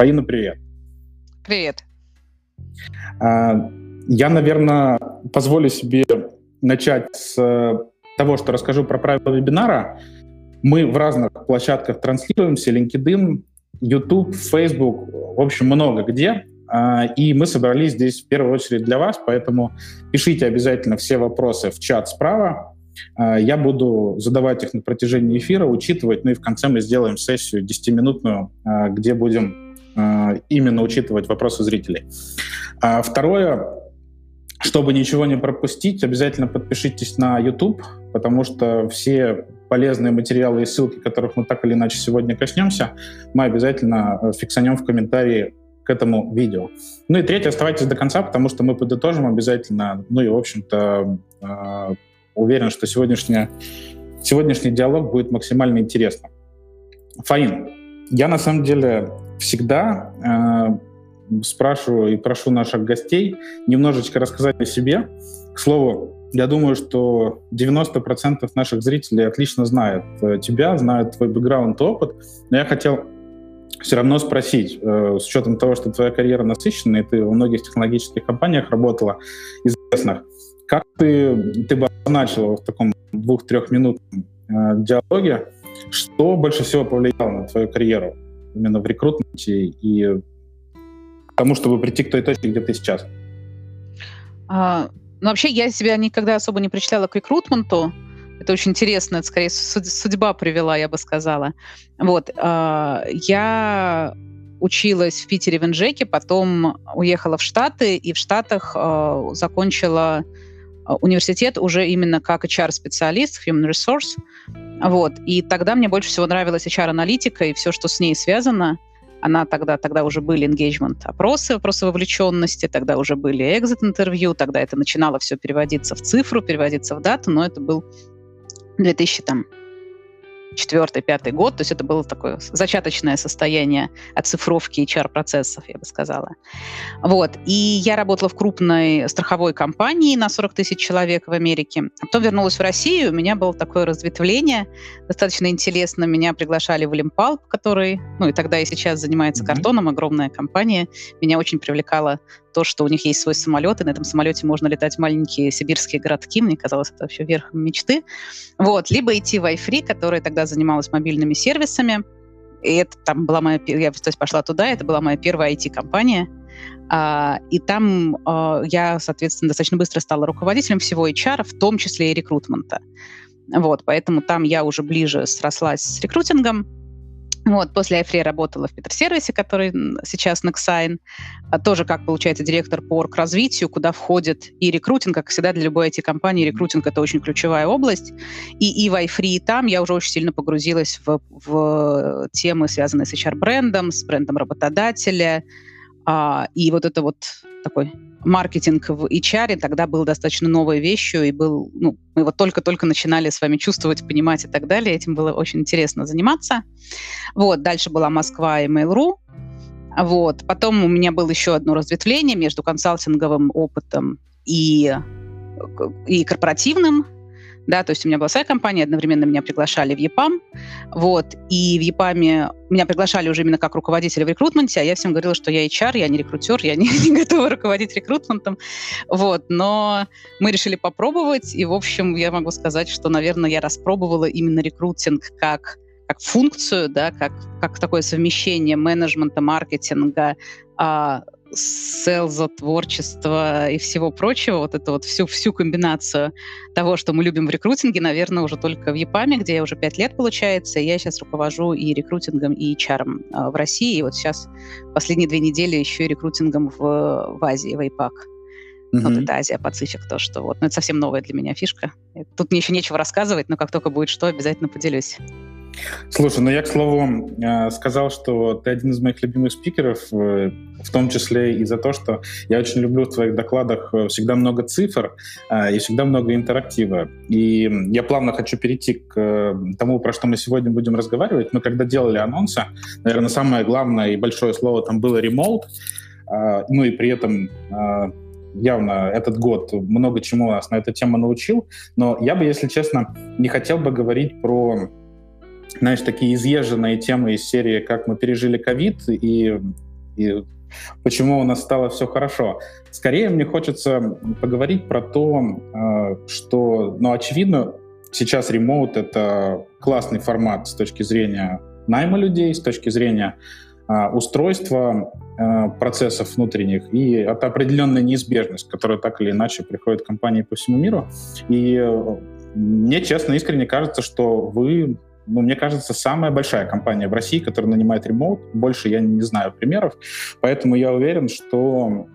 Фаина, привет. Привет. А, я, наверное, позволю себе начать с того, что расскажу про правила вебинара. Мы в разных площадках транслируемся, LinkedIn, YouTube, Facebook, в общем, много где. А, и мы собрались здесь в первую очередь для вас, поэтому пишите обязательно все вопросы в чат справа. А, я буду задавать их на протяжении эфира, учитывать, ну и в конце мы сделаем сессию 10-минутную, а, где будем именно учитывать вопросы зрителей. Второе, чтобы ничего не пропустить, обязательно подпишитесь на YouTube, потому что все полезные материалы и ссылки, которых мы так или иначе сегодня коснемся, мы обязательно э, фиксанем в комментарии к этому видео. Ну и третье, оставайтесь до конца, потому что мы подытожим обязательно. Ну и, в общем-то, э, уверен, что сегодняшняя, сегодняшний диалог будет максимально интересным. Фаин, я на самом деле всегда э, спрашиваю и прошу наших гостей немножечко рассказать о себе. К слову, я думаю, что 90% наших зрителей отлично знают э, тебя, знают твой бэкграунд и опыт. Но я хотел все равно спросить, э, с учетом того, что твоя карьера насыщенная, и ты во многих технологических компаниях работала, известных, как ты, ты бы обозначила в таком двух-трехминутном э, диалоге, что больше всего повлияло на твою карьеру именно в рекрутменте и к тому, чтобы прийти к той точке, где ты сейчас? А, ну, вообще, я себя никогда особо не причисляла к рекрутменту, это очень интересно, это скорее судьба привела, я бы сказала. Вот. А, я училась в Питере в Инжеке, потом уехала в Штаты, и в Штатах а, закончила университет уже именно как HR-специалист, Human Resource. Вот. И тогда мне больше всего нравилась HR-аналитика и все, что с ней связано. Она тогда, тогда уже были engagement опросы, вопросы вовлеченности, тогда уже были exit интервью, тогда это начинало все переводиться в цифру, переводиться в дату, но это был 2000 там четвертый, пятый год, то есть это было такое зачаточное состояние оцифровки HR-процессов, я бы сказала. Вот. И я работала в крупной страховой компании на 40 тысяч человек в Америке. А потом вернулась в Россию, у меня было такое разветвление, достаточно интересно. Меня приглашали в Олимпалп, который, ну и тогда и сейчас занимается mm-hmm. картоном, огромная компания. Меня очень привлекала то, что у них есть свой самолет, и на этом самолете можно летать в маленькие сибирские городки. Мне казалось, это вообще верхом мечты. Вот. Либо идти в iFree, которая тогда занималась мобильными сервисами. И это там была моя... Я то есть, пошла туда, это была моя первая IT-компания. А, и там а, я, соответственно, достаточно быстро стала руководителем всего HR, в том числе и рекрутмента. Вот, поэтому там я уже ближе срослась с рекрутингом. Вот, после Айфре работала в Петерсервисе, который сейчас Nexign, а тоже как, получается, директор по развитию, куда входит и рекрутинг, как всегда для любой IT-компании, рекрутинг — это очень ключевая область. И, и в iFree, и там я уже очень сильно погрузилась в, в темы, связанные с HR-брендом, с брендом работодателя, а, и вот это вот такой маркетинг в HR тогда был достаточно новой вещью, и был, ну, мы вот только-только начинали с вами чувствовать, понимать и так далее. Этим было очень интересно заниматься. Вот, дальше была Москва и Mail.ru. Вот. Потом у меня было еще одно разветвление между консалтинговым опытом и, и корпоративным да, то есть у меня была своя компания, одновременно меня приглашали в ЕПАМ, вот, и в ЕПАМе меня приглашали уже именно как руководителя в рекрутменте, а я всем говорила, что я HR, я не рекрутер, я не, не готова руководить рекрутментом, вот, но мы решили попробовать, и, в общем, я могу сказать, что, наверное, я распробовала именно рекрутинг как как функцию, да, как, как такое совмещение менеджмента, маркетинга, а, селза, творчества и всего прочего, вот это вот всю, всю комбинацию того, что мы любим в рекрутинге, наверное, уже только в ЕПАМе, где я уже пять лет, получается, и я сейчас руковожу и рекрутингом, и HR а, в России, и вот сейчас последние две недели еще и рекрутингом в, в Азии, в АйПАК. Mm-hmm. Вот это Азия, Пацифик, то, что вот. Ну, это совсем новая для меня фишка. Тут мне еще нечего рассказывать, но как только будет что, обязательно поделюсь. Слушай, ну я, к слову, э, сказал, что ты один из моих любимых спикеров, э, в том числе и за то, что я очень люблю в твоих докладах э, всегда много цифр и всегда много интерактива. И я плавно хочу перейти к тому, про что мы сегодня будем разговаривать. Мы когда делали анонсы, наверное, самое главное и большое слово там было remote, ну и при этом явно этот год много чему нас на эту тему научил, но я бы, если честно, не хотел бы говорить про знаешь, такие изъезженные темы из серии «Как мы пережили ковид» и и почему у нас стало все хорошо. Скорее мне хочется поговорить про то, э, что, ну, очевидно, сейчас ремоут — это классный формат с точки зрения найма людей, с точки зрения а, устройства а, процессов внутренних и это определенная неизбежность, которая так или иначе приходит к компании по всему миру. И э, мне, честно, искренне кажется, что вы ну, мне кажется, самая большая компания в России, которая нанимает ремоут. Больше я не знаю примеров. Поэтому я уверен, что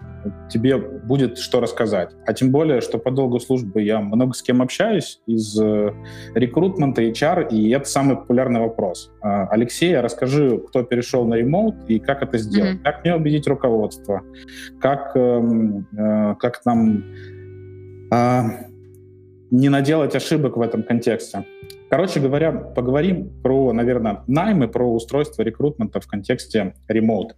тебе будет что рассказать. А тем более, что по долгу службы я много с кем общаюсь из э, рекрутмента, HR, и это самый популярный вопрос. А, Алексей, расскажи, кто перешел на ремоут и как это сделать? Mm-hmm. Как мне убедить руководство? Как, эм, э, как нам э, не наделать ошибок в этом контексте? Короче говоря, поговорим про, наверное, наймы, про устройство рекрутмента в контексте ремоут.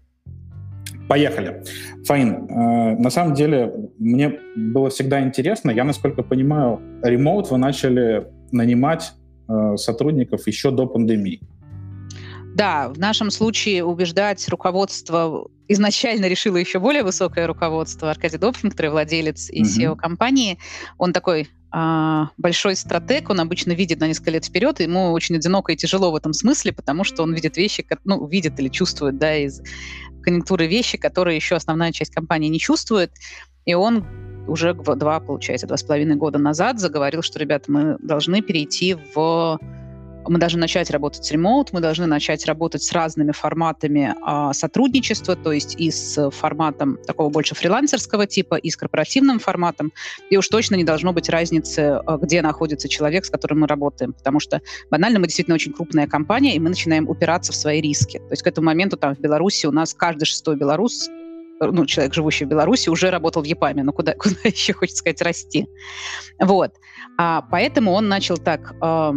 Поехали. Фаин, э, на самом деле мне было всегда интересно, я, насколько понимаю, ремоут вы начали нанимать э, сотрудников еще до пандемии. Да, в нашем случае убеждать руководство изначально решило еще более высокое руководство. Аркадий Добкин, который владелец и SEO компании, он такой большой стратег, он обычно видит на несколько лет вперед, ему очень одиноко и тяжело в этом смысле, потому что он видит вещи, ну, видит или чувствует, да, из конъюнктуры вещи, которые еще основная часть компании не чувствует, и он уже два, получается, два с половиной года назад заговорил, что, ребята, мы должны перейти в мы должны начать работать с ремоут, мы должны начать работать с разными форматами а, сотрудничества, то есть и с форматом такого больше фрилансерского типа, и с корпоративным форматом. И уж точно не должно быть разницы, а, где находится человек, с которым мы работаем, потому что банально мы действительно очень крупная компания, и мы начинаем упираться в свои риски. То есть к этому моменту там в Беларуси у нас каждый шестой белорус ну, человек, живущий в Беларуси, уже работал в ЕПАМе, ну, куда, куда еще, хочется сказать, расти. Вот. А, поэтому он начал так э,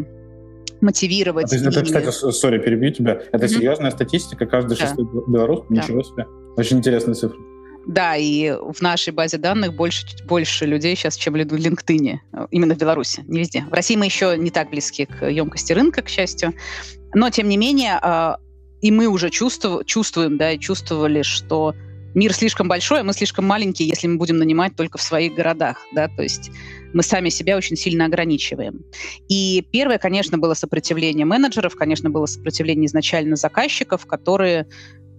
мотивировать. А, это, и... кстати, сори, перебью тебя. Это mm-hmm. серьезная статистика, каждый да. шестой белорус, да. ничего себе. Очень интересная цифра. Да, и в нашей базе данных больше, больше людей сейчас, чем в LinkedIn, именно в Беларуси, не везде. В России мы еще не так близки к емкости рынка, к счастью. Но, тем не менее, а, и мы уже чувствуем, чувствуем, да, и чувствовали, что мир слишком большой, а мы слишком маленькие, если мы будем нанимать только в своих городах, да, то есть мы сами себя очень сильно ограничиваем. И первое, конечно, было сопротивление менеджеров, конечно, было сопротивление изначально заказчиков, которые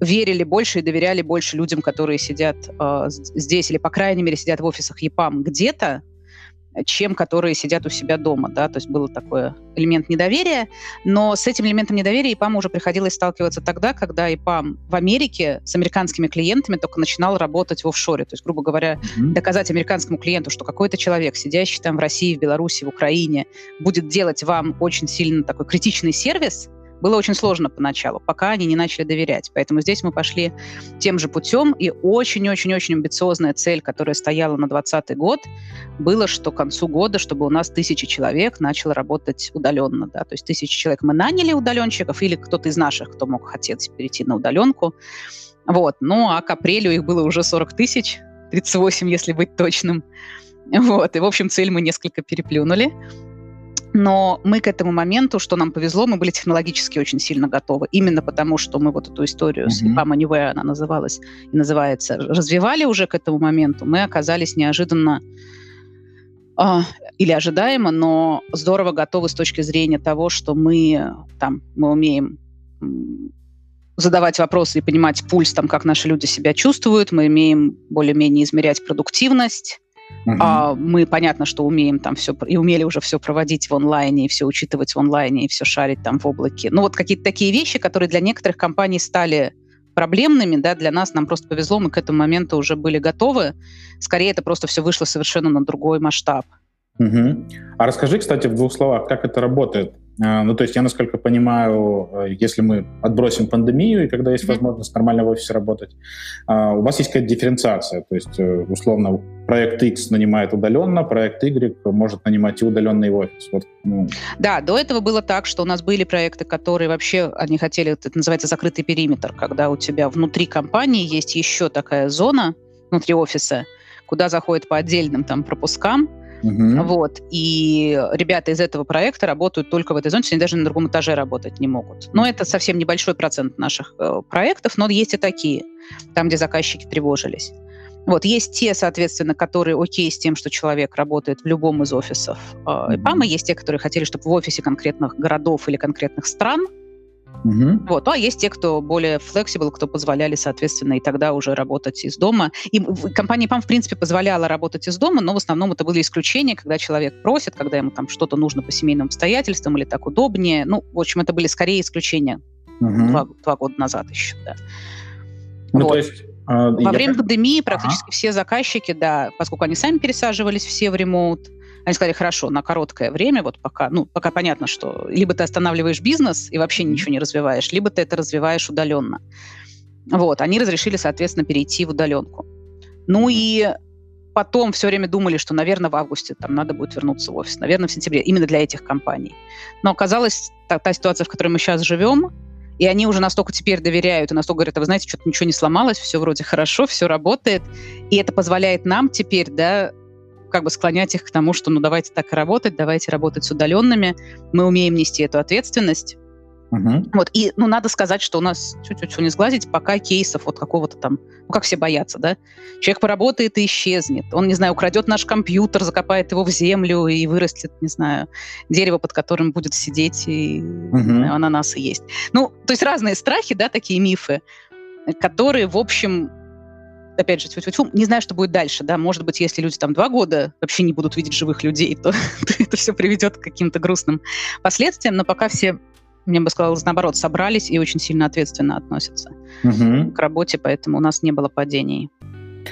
верили больше и доверяли больше людям, которые сидят э, здесь или, по крайней мере, сидят в офисах ЕПАМ где-то, чем которые сидят у себя дома, да, то есть был такой элемент недоверия, но с этим элементом недоверия ИПАМ уже приходилось сталкиваться тогда, когда ИПАМ в Америке с американскими клиентами только начинал работать в офшоре, то есть, грубо говоря, mm-hmm. доказать американскому клиенту, что какой-то человек, сидящий там в России, в Беларуси, в Украине, будет делать вам очень сильно такой критичный сервис, было очень сложно поначалу, пока они не начали доверять. Поэтому здесь мы пошли тем же путем, и очень-очень-очень амбициозная цель, которая стояла на 2020 год, было, что к концу года, чтобы у нас тысячи человек начало работать удаленно. Да? То есть тысячи человек мы наняли удаленщиков, или кто-то из наших, кто мог хотеть перейти на удаленку. Вот. Ну, а к апрелю их было уже 40 тысяч, 38, если быть точным. Вот. И, в общем, цель мы несколько переплюнули. Но мы к этому моменту, что нам повезло, мы были технологически очень сильно готовы. Именно потому, что мы вот эту историю mm-hmm. с Anywhere, она называлась и называется, развивали уже к этому моменту, мы оказались неожиданно э, или ожидаемо, но здорово готовы с точки зрения того, что мы там, мы умеем задавать вопросы и понимать пульс, там, как наши люди себя чувствуют, мы умеем более-менее измерять продуктивность, Uh-huh. А, мы, понятно, что умеем там все, и умели уже все проводить в онлайне, и все учитывать в онлайне, и все шарить там в облаке. Ну, вот какие-то такие вещи, которые для некоторых компаний стали проблемными, да, для нас нам просто повезло, мы к этому моменту уже были готовы. Скорее, это просто все вышло совершенно на другой масштаб. Угу. А расскажи, кстати, в двух словах, как это работает. А, ну, то есть я, насколько понимаю, э, если мы отбросим пандемию, и когда есть возможность нормально в офисе работать, а, у вас есть какая-то дифференциация. То есть, э, условно, проект X нанимает удаленно, проект Y может нанимать и удаленно, и в офис. Вот, ну. Да, до этого было так, что у нас были проекты, которые вообще, они хотели, это называется закрытый периметр, когда у тебя внутри компании есть еще такая зона внутри офиса, куда заходят по отдельным там пропускам, Угу. Вот. И ребята из этого проекта работают только в этой зоне, они даже на другом этаже работать не могут. Но это совсем небольшой процент наших э, проектов, но есть и такие, там, где заказчики тревожились. Вот, есть те, соответственно, которые окей с тем, что человек работает в любом из офисов э, ИПАМа, есть те, которые хотели, чтобы в офисе конкретных городов или конкретных стран Угу. Вот. Ну, а есть те, кто более flexible, кто позволяли, соответственно, и тогда уже работать из дома. И компания ПАМ, в принципе, позволяла работать из дома, но в основном это были исключения, когда человек просит, когда ему там что-то нужно по семейным обстоятельствам или так удобнее. Ну, в общем, это были скорее исключения угу. два, два года назад еще, да. Ну, вот. то есть а, Во время пандемии практически ага. все заказчики, да, поскольку они сами пересаживались все в ремоут, они сказали, хорошо, на короткое время, вот пока, ну, пока понятно, что либо ты останавливаешь бизнес и вообще ничего не развиваешь, либо ты это развиваешь удаленно. Вот, они разрешили, соответственно, перейти в удаленку. Ну и потом все время думали, что, наверное, в августе там надо будет вернуться в офис, наверное, в сентябре, именно для этих компаний. Но оказалось, та, та ситуация, в которой мы сейчас живем, и они уже настолько теперь доверяют и настолько говорят, а вы знаете, что-то ничего не сломалось, все вроде хорошо, все работает. И это позволяет нам теперь, да, как бы склонять их к тому, что ну давайте так и работать, давайте работать с удаленными, мы умеем нести эту ответственность. Угу. Вот, и, ну, надо сказать, что у нас, чуть-чуть не сглазить, пока кейсов вот какого-то там, ну, как все боятся, да? Человек поработает и исчезнет. Он, не знаю, украдет наш компьютер, закопает его в землю и вырастет, не знаю, дерево, под которым будет сидеть и угу. не знаю, ананасы есть. Ну, то есть разные страхи, да, такие мифы, которые, в общем, опять же, тьфу -тьфу -тьфу, не знаю, что будет дальше, да, может быть, если люди там два года вообще не будут видеть живых людей, то, то это все приведет к каким-то грустным последствиям, но пока все, мне бы сказалось, наоборот, собрались и очень сильно ответственно относятся угу. к работе, поэтому у нас не было падений,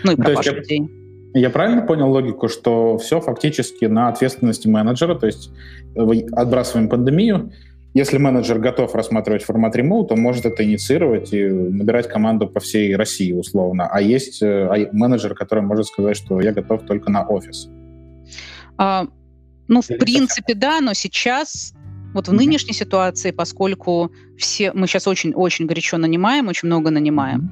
ну и ну, пропаж людей. Я правильно понял логику, что все фактически на ответственности менеджера, то есть отбрасываем пандемию, если менеджер готов рассматривать формат ремоут, он может это инициировать и набирать команду по всей России условно. А есть э, а менеджер, который может сказать, что я готов только на офис. А, ну, в принципе, да, но сейчас вот в нынешней ситуации, поскольку все мы сейчас очень-очень горячо нанимаем, очень много нанимаем,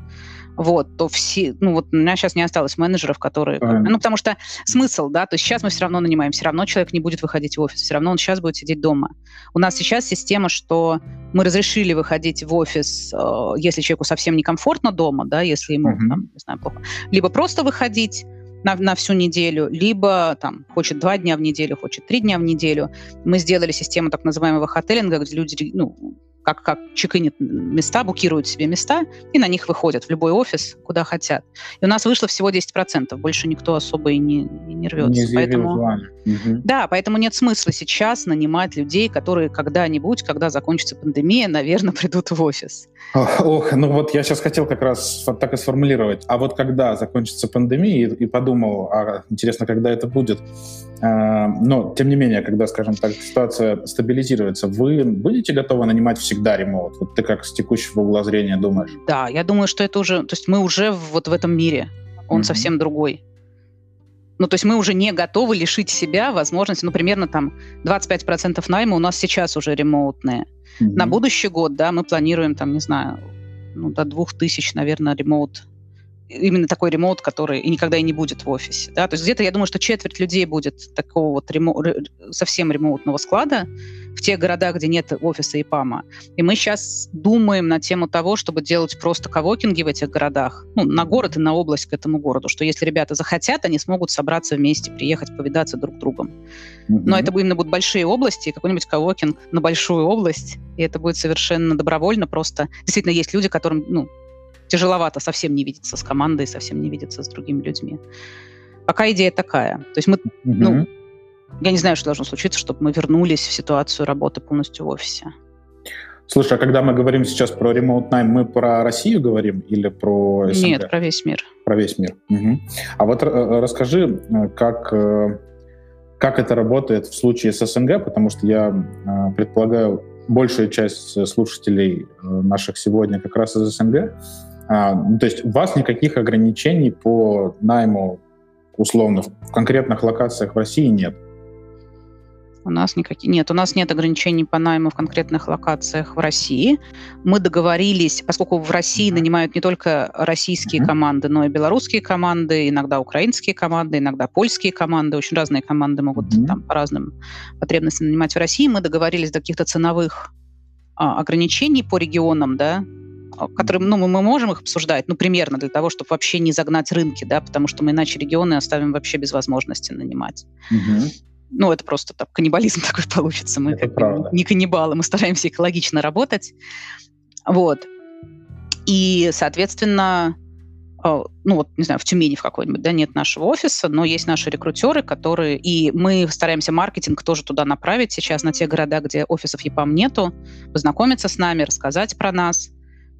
вот, то все, ну вот у меня сейчас не осталось менеджеров, которые, Правильно. ну потому что смысл, да, то есть сейчас мы все равно нанимаем, все равно человек не будет выходить в офис, все равно он сейчас будет сидеть дома. У нас сейчас система, что мы разрешили выходить в офис, э, если человеку совсем некомфортно дома, да, если ему, uh-huh. там, не знаю, плохо, либо просто выходить, на, на всю неделю, либо там хочет два дня в неделю, хочет три дня в неделю. Мы сделали систему так называемого хотелинга, где люди ну, как, как чекинят места, букируют себе места и на них выходят в любой офис, куда хотят. И у нас вышло всего 10%, больше никто особо и не, и не рвется. Не поэтому, угу. Да, поэтому нет смысла сейчас нанимать людей, которые когда-нибудь, когда закончится пандемия, наверное, придут в офис. Ох, ну вот я сейчас хотел как раз так и сформулировать. А вот когда закончится пандемия, и, и подумал, а интересно, когда это будет, а, но, тем не менее, когда, скажем так, ситуация стабилизируется, вы будете готовы нанимать всегда ремоут? Вот ты как с текущего угла зрения думаешь? Да, я думаю, что это уже... То есть мы уже вот в этом мире. Он mm-hmm. совсем другой. Ну, то есть мы уже не готовы лишить себя возможности, ну, примерно там 25% найма у нас сейчас уже ремоутные. Mm-hmm. На будущий год, да, мы планируем там, не знаю, ну, до 2000, наверное, ремоут именно такой ремоут, который и никогда и не будет в офисе. Да? То есть где-то, я думаю, что четверть людей будет такого вот ремо, совсем ремоутного склада в тех городах, где нет офиса и ПАМа. И мы сейчас думаем на тему того, чтобы делать просто коворкинги в этих городах, ну, на город и на область к этому городу, что если ребята захотят, они смогут собраться вместе, приехать, повидаться друг с другом. Mm-hmm. Но это именно будут большие области, какой-нибудь коворкинг на большую область, и это будет совершенно добровольно, просто действительно есть люди, которым, ну, тяжеловато совсем не видеться с командой, совсем не видеться с другими людьми. Пока идея такая. То есть мы, mm-hmm. ну, я не знаю, что должно случиться, чтобы мы вернулись в ситуацию работы полностью в офисе. Слушай, а когда мы говорим сейчас про remote найм, мы про Россию говорим или про СНГ? Нет, про весь мир. Про весь мир. Угу. А вот э, расскажи, э, как, э, как это работает в случае с СНГ, потому что я предполагаю, большая часть слушателей наших сегодня как раз из СНГ. А, ну, то есть у вас никаких ограничений по найму условно в конкретных локациях в России нет? У нас никакие... Нет, у нас нет ограничений по найму в конкретных локациях в России. Мы договорились, поскольку в России нанимают не только российские mm-hmm. команды, но и белорусские команды, иногда украинские команды, иногда польские команды. Очень разные команды могут mm-hmm. там по разным потребностям нанимать в России. Мы договорились до каких-то ценовых а, ограничений по регионам, да, которые, ну, мы, можем их обсуждать, ну, примерно для того, чтобы вообще не загнать рынки, да, потому что мы иначе регионы оставим вообще без возможности нанимать. Угу. Ну, это просто так, каннибализм такой получится. Мы это правда. не каннибалы, мы стараемся экологично работать. Вот. И, соответственно, ну вот, не знаю, в Тюмени в какой-нибудь, да, нет нашего офиса, но есть наши рекрутеры, которые... И мы стараемся маркетинг тоже туда направить сейчас, на те города, где офисов ЕПАМ нету, познакомиться с нами, рассказать про нас.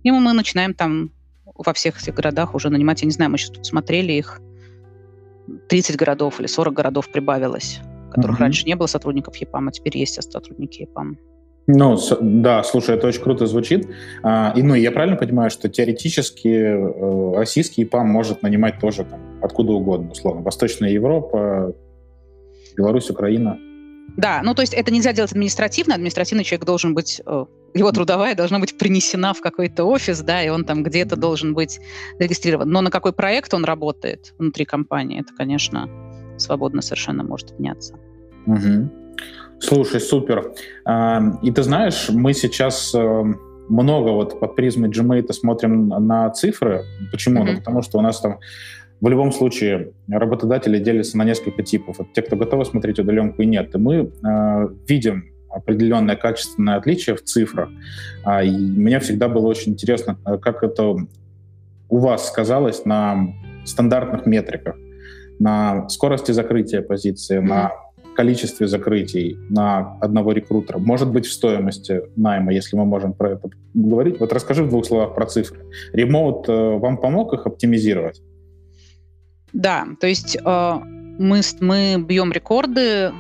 И мы начинаем там во всех этих городах уже нанимать, я не знаю, мы сейчас тут смотрели их, 30 городов или 40 городов прибавилось которых mm-hmm. раньше не было сотрудников ЕПАМ, а теперь есть сотрудники ЕПАМ. Ну, да, слушай, это очень круто звучит. А, и, ну, я правильно понимаю, что теоретически э, российский ЕПАМ может нанимать тоже там откуда угодно, условно. Восточная Европа, Беларусь, Украина. Да, ну то есть это нельзя делать административно. Административный человек должен быть, э, его трудовая должна быть принесена в какой-то офис, да, и он там где-то должен быть зарегистрирован. Но на какой проект он работает внутри компании, это, конечно, свободно совершенно может меняться. Угу. Слушай, супер. И ты знаешь, мы сейчас э, много вот под призмой Gmate смотрим на цифры. Почему? Mm-hmm. Ну, потому что у нас там в любом случае работодатели делятся на несколько типов. Это те, кто готовы смотреть удаленку и нет. И мы э, видим определенное качественное отличие в цифрах. А, и мне всегда было очень интересно, э, как это у вас сказалось на стандартных метриках на скорости закрытия позиции, mm-hmm. на количестве закрытий на одного рекрутера, может быть, в стоимости найма, если мы можем про это говорить. Вот расскажи в двух словах про цифры. Ремоут э, вам помог их оптимизировать? Да, то есть э, мы, мы бьем рекорды,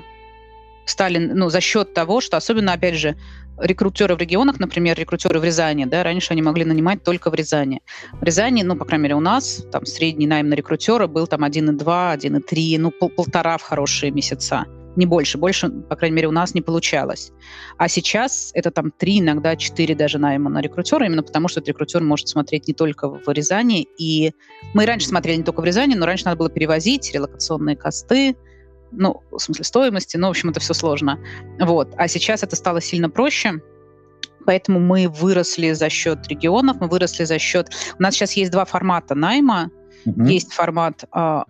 стали ну, за счет того, что особенно, опять же, рекрутеры в регионах, например, рекрутеры в Рязани, да, раньше они могли нанимать только в Рязани. В Рязани, ну, по крайней мере, у нас там средний найм на рекрутера был там 1,2, 1,3, ну, пол полтора в хорошие месяца. Не больше. Больше, по крайней мере, у нас не получалось. А сейчас это там три, иногда четыре даже найма на рекрутера, именно потому что этот рекрутер может смотреть не только в Рязани. И мы раньше смотрели не только в Рязани, но раньше надо было перевозить релокационные косты, ну, в смысле стоимости, ну, в общем, это все сложно. Вот. А сейчас это стало сильно проще, поэтому мы выросли за счет регионов, мы выросли за счет... У нас сейчас есть два формата найма. Mm-hmm. Есть формат э,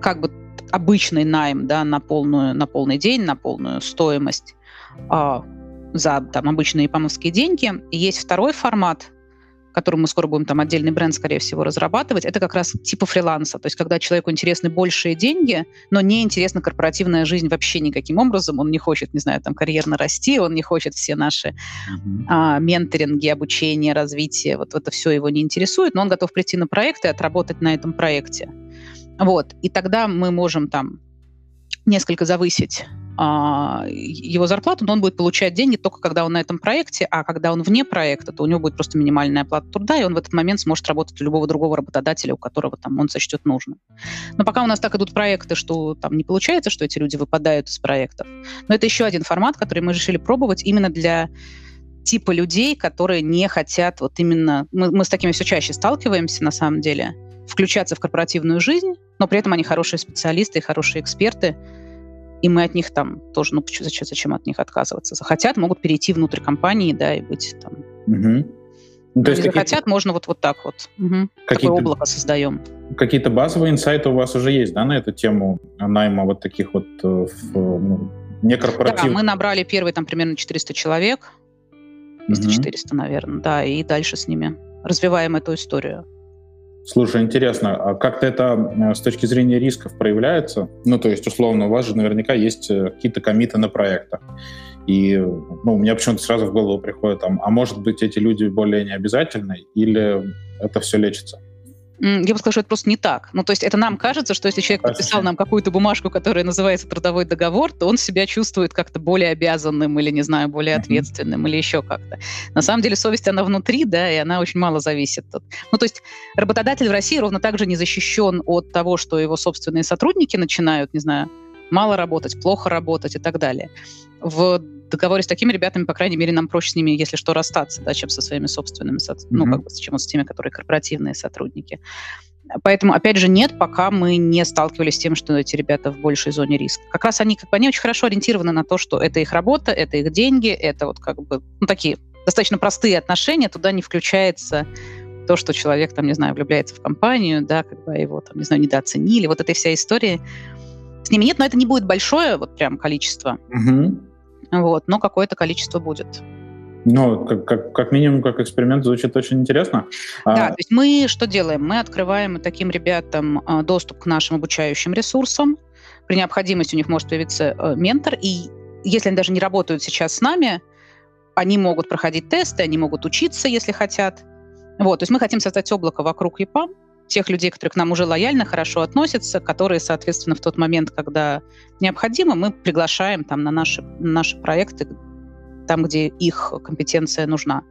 как бы обычный найм, да, на, полную, на полный день, на полную стоимость э, за там, обычные ипамовские деньги. И есть второй формат, который мы скоро будем там отдельный бренд, скорее всего, разрабатывать, это как раз типа фриланса. То есть когда человеку интересны большие деньги, но не интересна корпоративная жизнь вообще никаким образом, он не хочет, не знаю, там карьерно расти, он не хочет все наши mm-hmm. а, менторинги, обучение, развитие, вот это все его не интересует, но он готов прийти на проект и отработать на этом проекте. Вот. И тогда мы можем там несколько завысить а, его зарплату, но он будет получать деньги только когда он на этом проекте, а когда он вне проекта, то у него будет просто минимальная оплата труда, и он в этот момент сможет работать у любого другого работодателя, у которого там он сочтет нужным. Но пока у нас так идут проекты, что там не получается, что эти люди выпадают из проектов. Но это еще один формат, который мы решили пробовать именно для типа людей, которые не хотят вот именно... Мы, мы с такими все чаще сталкиваемся, на самом деле, включаться в корпоративную жизнь, но при этом они хорошие специалисты и хорошие эксперты, и мы от них там тоже, ну, зачем, зачем от них отказываться? Захотят, могут перейти внутрь компании, да, и быть там... Угу. Ну, то есть Если захотят, можно вот, вот так вот. Угу. Такое облако создаем. Какие-то базовые инсайты у вас уже есть, да, на эту тему найма вот таких вот э, в, ну, некорпоративных? Да, мы набрали первый там примерно 400 человек, 200-400, угу. наверное, да, и дальше с ними развиваем эту историю. Слушай, интересно, а как-то это э, с точки зрения рисков проявляется? Ну, то есть, условно, у вас же наверняка есть э, какие-то комиты на проектах. И ну, у меня почему-то сразу в голову приходит, там, а может быть, эти люди более необязательны, или это все лечится? Я бы сказала, что это просто не так. Ну, то есть это нам кажется, что если человек подписал нам какую-то бумажку, которая называется трудовой договор, то он себя чувствует как-то более обязанным или, не знаю, более ответственным или еще как-то. На самом деле совесть, она внутри, да, и она очень мало зависит. От... Ну, то есть работодатель в России ровно так же не защищен от того, что его собственные сотрудники начинают, не знаю, мало работать, плохо работать и так далее. В договоре с такими ребятами, по крайней мере, нам проще с ними, если что, расстаться, да, чем со своими собственными, mm-hmm. ну, как бы, чем с теми, которые корпоративные сотрудники. Поэтому, опять же, нет, пока мы не сталкивались с тем, что эти ребята в большей зоне риска. Как раз они, как бы, они очень хорошо ориентированы на то, что это их работа, это их деньги, это вот как бы, ну, такие достаточно простые отношения, туда не включается то, что человек, там, не знаю, влюбляется в компанию, да, как бы его, там, не знаю, недооценили, вот этой вся история с ними нет, но это не будет большое вот прям количество, угу. Вот, но какое-то количество будет. Ну, как, как, как минимум, как эксперимент звучит очень интересно. Да, а... то есть мы что делаем? Мы открываем таким ребятам а, доступ к нашим обучающим ресурсам. При необходимости у них может появиться э, ментор, и если они даже не работают сейчас с нами, они могут проходить тесты, они могут учиться, если хотят. Вот, то есть мы хотим создать облако вокруг ЕПАМ, тех людей, которые к нам уже лояльно, хорошо относятся, которые, соответственно, в тот момент, когда необходимо, мы приглашаем там на наши, на наши проекты, там, где их компетенция нужна.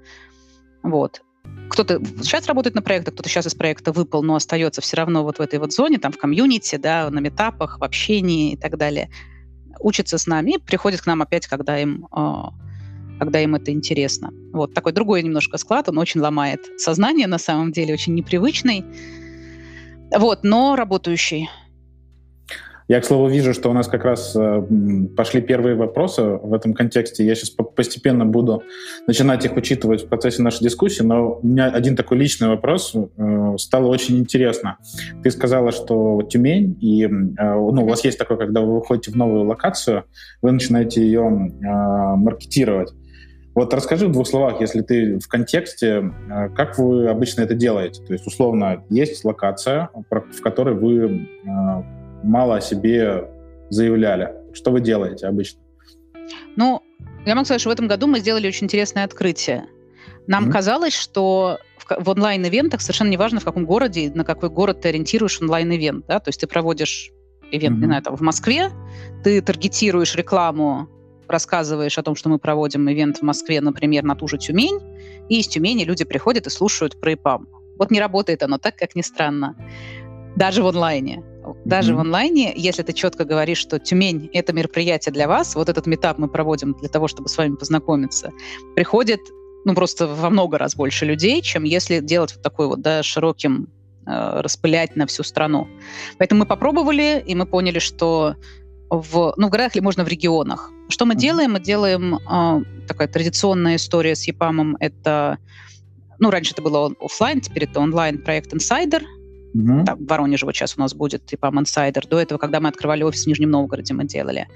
Вот. Кто-то сейчас работает на проектах, кто-то сейчас из проекта выпал, но остается все равно вот в этой вот зоне, там в комьюнити, да, на метапах, в общении и так далее. Учится с нами, приходит к нам опять, когда им, а, когда им это интересно. Вот такой другой немножко склад, он очень ломает сознание, на самом деле, очень непривычный, вот, но работающий. Я, к слову, вижу, что у нас как раз э, пошли первые вопросы в этом контексте. Я сейчас постепенно буду начинать их учитывать в процессе нашей дискуссии, но у меня один такой личный вопрос э, стало очень интересно. Ты сказала, что Тюмень, и э, ну, у вас есть такое, когда вы выходите в новую локацию, вы начинаете ее маркетировать. Вот расскажи в двух словах, если ты в контексте, как вы обычно это делаете? То есть, условно, есть локация, в которой вы мало о себе заявляли. Что вы делаете обычно? Ну, я могу сказать, что в этом году мы сделали очень интересное открытие. Нам mm-hmm. казалось, что в, в онлайн-ивентах совершенно неважно, в каком городе, на какой город ты ориентируешь онлайн-ивент. Да? То есть ты проводишь ивент, mm-hmm. не знаю, там, в Москве, ты таргетируешь рекламу, рассказываешь о том, что мы проводим ивент в Москве, например, на ту же Тюмень, и из Тюмени люди приходят и слушают про ИПАМ. Вот не работает оно так, как ни странно. Даже в онлайне. Даже mm-hmm. в онлайне, если ты четко говоришь, что Тюмень — это мероприятие для вас, вот этот метап мы проводим для того, чтобы с вами познакомиться, приходит ну, просто во много раз больше людей, чем если делать вот такой вот, да, широким, э, распылять на всю страну. Поэтому мы попробовали, и мы поняли, что в, ну, в городах или можно в регионах. Что мы mm-hmm. делаем? Мы делаем э, такая традиционная история с ЕПАМом. Это, ну, раньше это было офлайн, теперь это онлайн проект Insider — Угу. Там, в Воронеже вот сейчас у нас будет типа Мансайдер. До этого, когда мы открывали офис в Нижнем Новгороде, мы делали.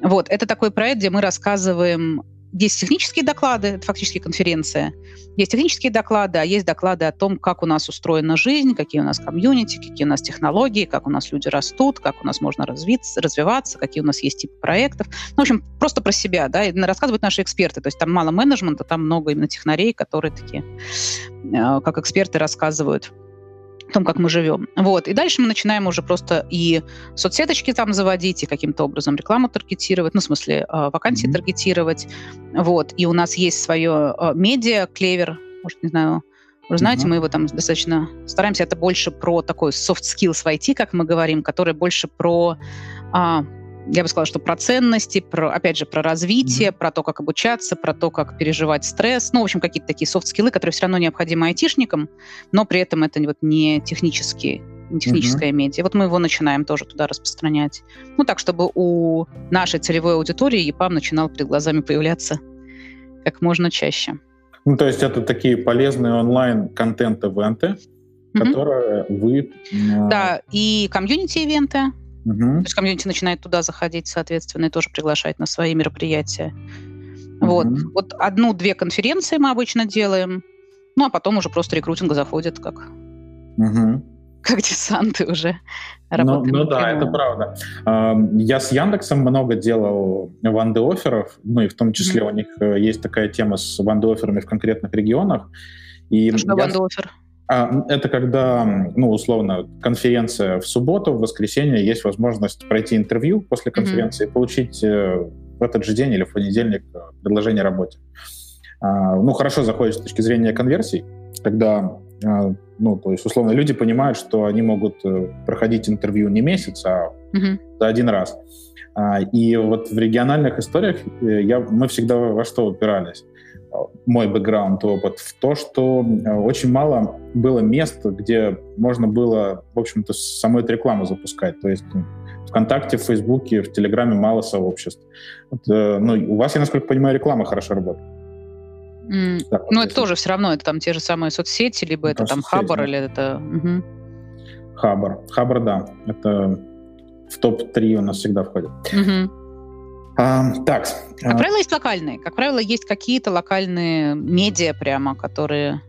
Вот, это такой проект, где мы рассказываем есть технические доклады, это фактически конференция. Есть технические доклады, а есть доклады о том, как у нас устроена жизнь, какие у нас комьюнити, какие у нас технологии, как у нас люди растут, как у нас можно развиться, развиваться, какие у нас есть типы проектов. Ну, в общем, просто про себя, да, и рассказывают наши эксперты. То есть там мало менеджмента, там много именно технарей, которые такие, э, как эксперты рассказывают о том, как мы живем. Вот. И дальше мы начинаем уже просто и соцсеточки там заводить, и каким-то образом рекламу таргетировать, ну, в смысле, э, вакансии mm-hmm. таргетировать. Вот. И у нас есть свое э, медиа, клевер, может, не знаю, вы знаете, mm-hmm. мы его там достаточно стараемся. Это больше про такой soft skills в IT, как мы говорим, который больше про а, я бы сказала, что про ценности, про, опять же, про развитие, mm-hmm. про то, как обучаться, про то, как переживать стресс. Ну, в общем, какие-то такие софт-скиллы, которые все равно необходимы айтишникам, но при этом это вот не технические не техническая uh-huh. медиа. Вот мы его начинаем тоже туда распространять. Ну, так, чтобы у нашей целевой аудитории EPAM начинал перед глазами появляться как можно чаще. Ну, то есть это такие полезные онлайн-контент-ивенты, uh-huh. которые вы... Да, и комьюнити-ивенты, Угу. То есть комьюнити начинает туда заходить, соответственно, и тоже приглашать на свои мероприятия. Угу. Вот. вот одну-две конференции мы обычно делаем, ну а потом уже просто рекрутинг заходит как, угу. как десанты уже. Ну, ну да, это правда. Я с Яндексом много делал ванды-офферов, ну и в том числе mm у них э, есть такая тема с ванды-офферами в конкретных регионах. И что я... ванды-оффер? А, это когда, ну, условно, конференция в субботу, в воскресенье есть возможность пройти интервью после конференции mm-hmm. и получить э, в этот же день или в понедельник э, предложение о работе. А, ну, хорошо заходит с точки зрения конверсий, когда, а, ну, то есть, условно, люди понимают, что они могут э, проходить интервью не месяц, а за один раз. И вот в региональных историях я, мы всегда во что упирались? Мой бэкграунд, опыт в то, что э, очень мало было мест, где можно было, в общем-то, самой эту рекламу запускать. То есть ну, ВКонтакте, в Фейсбуке, в Телеграме мало сообществ. Вот, э, ну, у вас, я насколько понимаю, реклама хорошо работает. Mm. Так, ну, это тоже все равно, это там те же самые соцсети, либо это, это там Хабар, да. или это... Угу. Хабар. Хабар, да. Это в топ-3 у нас всегда входит. Угу. А, так. Как а... правило, есть локальные. Как правило, есть какие-то локальные медиа прямо, которые...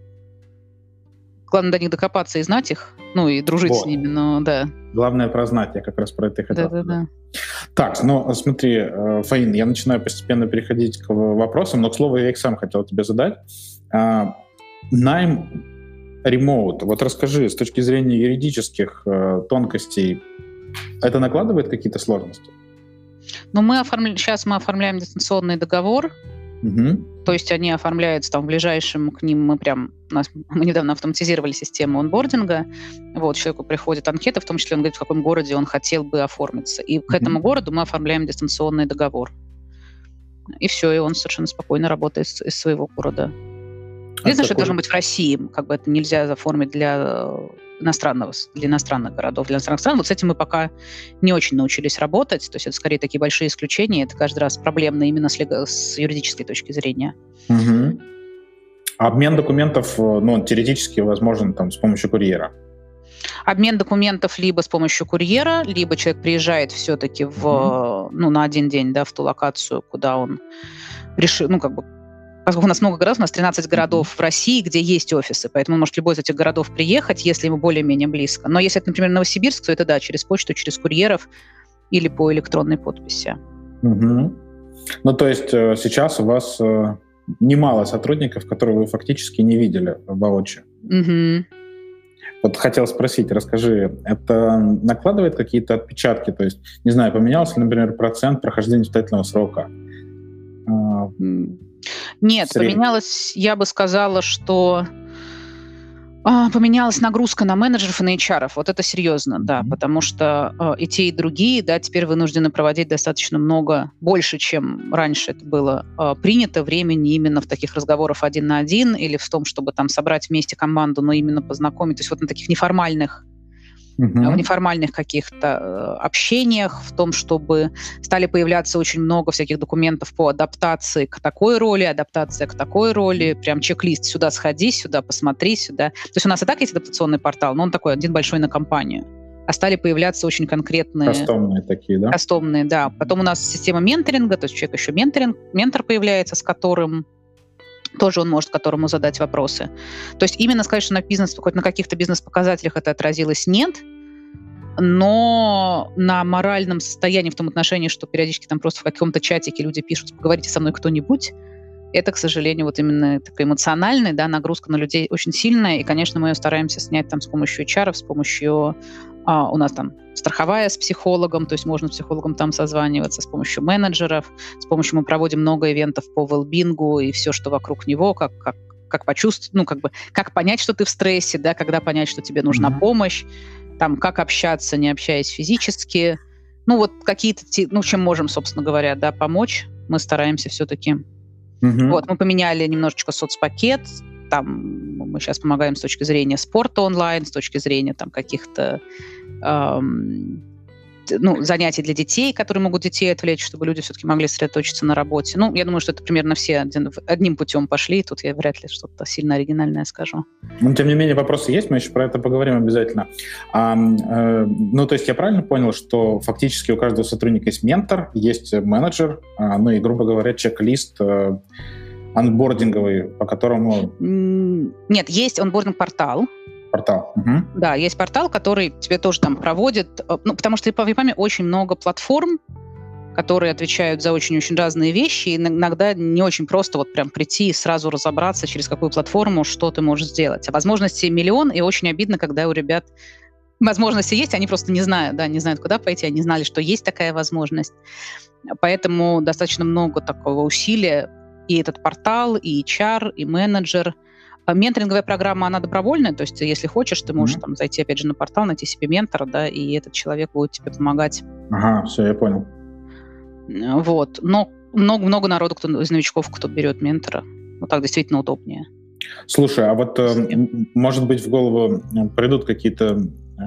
Главное до них докопаться и знать их, ну и дружить вот. с ними, но да. Главное про знать, я как раз про это и хотел. Да-да-да. Так, ну смотри, э, Фаин, я начинаю постепенно переходить к вопросам, но, к слову, я их сам хотел тебе задать. А, найм ремоут, вот расскажи с точки зрения юридических э, тонкостей, это накладывает какие-то сложности? Ну, мы оформляем, сейчас мы оформляем дистанционный договор, Угу. То есть они оформляются там в ближайшем к ним, мы прям, у нас, мы недавно автоматизировали систему онбординга, вот, человеку приходит анкета, в том числе он говорит, в каком городе он хотел бы оформиться. И угу. к этому городу мы оформляем дистанционный договор. И все, и он совершенно спокойно работает из, из своего города. Единственное, что это должно быть в России, как бы это нельзя оформить для иностранного, для иностранных городов, для иностранных стран. Вот с этим мы пока не очень научились работать. То есть это скорее такие большие исключения. Это каждый раз проблемно именно с, с юридической точки зрения. Угу. Обмен документов, э, ну, теоретически возможен там с помощью курьера. Обмен документов либо с помощью курьера, либо человек приезжает все-таки в, mm ну, на один день, да, в ту локацию, куда он решил, ну, как бы поскольку у нас много городов, у нас 13 городов в России, где есть офисы, поэтому он может любой из этих городов приехать, если ему более-менее близко. Но если это, например, Новосибирск, то это, да, через почту, через курьеров или по электронной подписи. Угу. Ну, то есть э, сейчас у вас э, немало сотрудников, которые вы фактически не видели воочию. Угу. Вот хотел спросить, расскажи, это накладывает какие-то отпечатки? То есть, не знаю, поменялся, например, процент прохождения испытательного срока? Нет, Сред... поменялось, я бы сказала, что а, поменялась нагрузка на менеджеров и на HR. Вот это серьезно, да, mm-hmm. потому что а, и те, и другие, да, теперь вынуждены проводить достаточно много, больше, чем раньше это было а, принято времени именно в таких разговорах один на один или в том, чтобы там собрать вместе команду, но именно познакомить, то есть вот на таких неформальных угу. в неформальных каких-то э, общениях, в том, чтобы стали появляться очень много всяких документов по адаптации к такой роли, адаптация к такой роли, прям чек-лист сюда сходи, сюда посмотри, сюда. То есть у нас и так есть адаптационный портал, но он такой один большой на компанию а стали появляться очень конкретные... Кастомные такие, да? Кастомные, да. Потом у нас система менторинга, то есть человек еще менторинг, ментор появляется, с которым тоже он может которому задать вопросы. То есть именно сказать, что на бизнес, хоть на каких-то бизнес-показателях это отразилось, нет, но на моральном состоянии в том отношении, что периодически там просто в каком-то чатике люди пишут, поговорите со мной кто-нибудь, это, к сожалению, вот именно такая эмоциональная да, нагрузка на людей очень сильная, и, конечно, мы ее стараемся снять там с помощью HR, с помощью а, у нас там страховая с психологом, то есть можно с психологом там созваниваться, с помощью менеджеров, с помощью мы проводим много ивентов по велбингу и все, что вокруг него, как, как, как почувствовать, ну, как бы, как понять, что ты в стрессе, да, когда понять, что тебе нужна mm-hmm. помощь, там, как общаться, не общаясь физически, ну, вот какие-то, ну, чем можем, собственно говоря, да, помочь, мы стараемся все-таки. Mm-hmm. Вот, мы поменяли немножечко соцпакет, там мы сейчас помогаем с точки зрения спорта онлайн, с точки зрения там каких-то эм, ну, занятий для детей, которые могут детей отвлечь, чтобы люди все-таки могли сосредоточиться на работе. Ну, я думаю, что это примерно все один, одним путем пошли. Тут я вряд ли что-то сильно оригинальное скажу. Ну, тем не менее, вопросы есть, мы еще про это поговорим обязательно. А, э, ну, то есть я правильно понял, что фактически у каждого сотрудника есть ментор, есть менеджер, э, ну и, грубо говоря, чек-лист э, анбординговый, по которому... Нет, есть онбординг-портал. Портал. Угу. Да, есть портал, который тебе тоже там проводит, э, ну, потому что по VPAM очень много платформ, которые отвечают за очень-очень разные вещи, и иногда не очень просто вот прям прийти и сразу разобраться, через какую платформу, что ты можешь сделать. А возможностей миллион, и очень обидно, когда у ребят возможности есть, они просто не знают, да, не знают, куда пойти, они знали, что есть такая возможность. Поэтому достаточно много такого усилия и этот портал, и HR, и менеджер А менторинговая программа, она добровольная, то есть если хочешь, ты можешь mm-hmm. там зайти опять же на портал, найти себе ментора, да, и этот человек будет тебе помогать. Ага, все, я понял. Вот, но много-много народу, кто из новичков, кто берет ментора. Вот так действительно удобнее. Слушай, а вот, э, может быть, в голову придут какие-то э,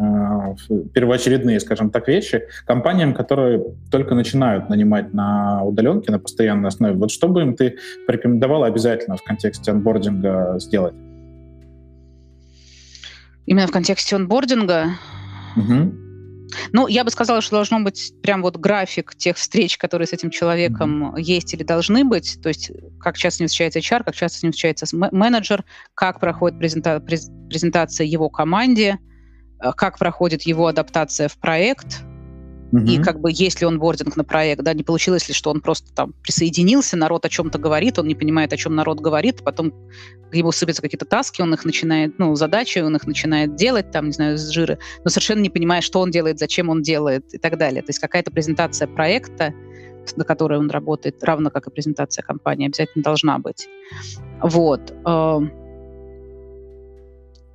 первоочередные, скажем так, вещи компаниям, которые только начинают нанимать на удаленке на постоянной основе. Вот что бы им ты порекомендовала обязательно в контексте анбординга сделать? Именно в контексте онбординга? Угу. Ну, я бы сказала, что должно быть прям вот график тех встреч, которые с этим человеком mm-hmm. есть или должны быть. То есть, как часто с ним встречается HR, как часто с ним встречается менеджер, как проходит презента- презентация его команде, э, как проходит его адаптация в проект, Угу. И как бы есть ли он бординг на проект, да, не получилось ли, что он просто там присоединился, народ о чем-то говорит, он не понимает, о чем народ говорит, потом ему сыпятся какие-то таски, он их начинает, ну, задачи, он их начинает делать, там, не знаю, с жиры, но совершенно не понимая, что он делает, зачем он делает и так далее. То есть какая-то презентация проекта, на которой он работает, равно как и презентация компании, обязательно должна быть. Вот.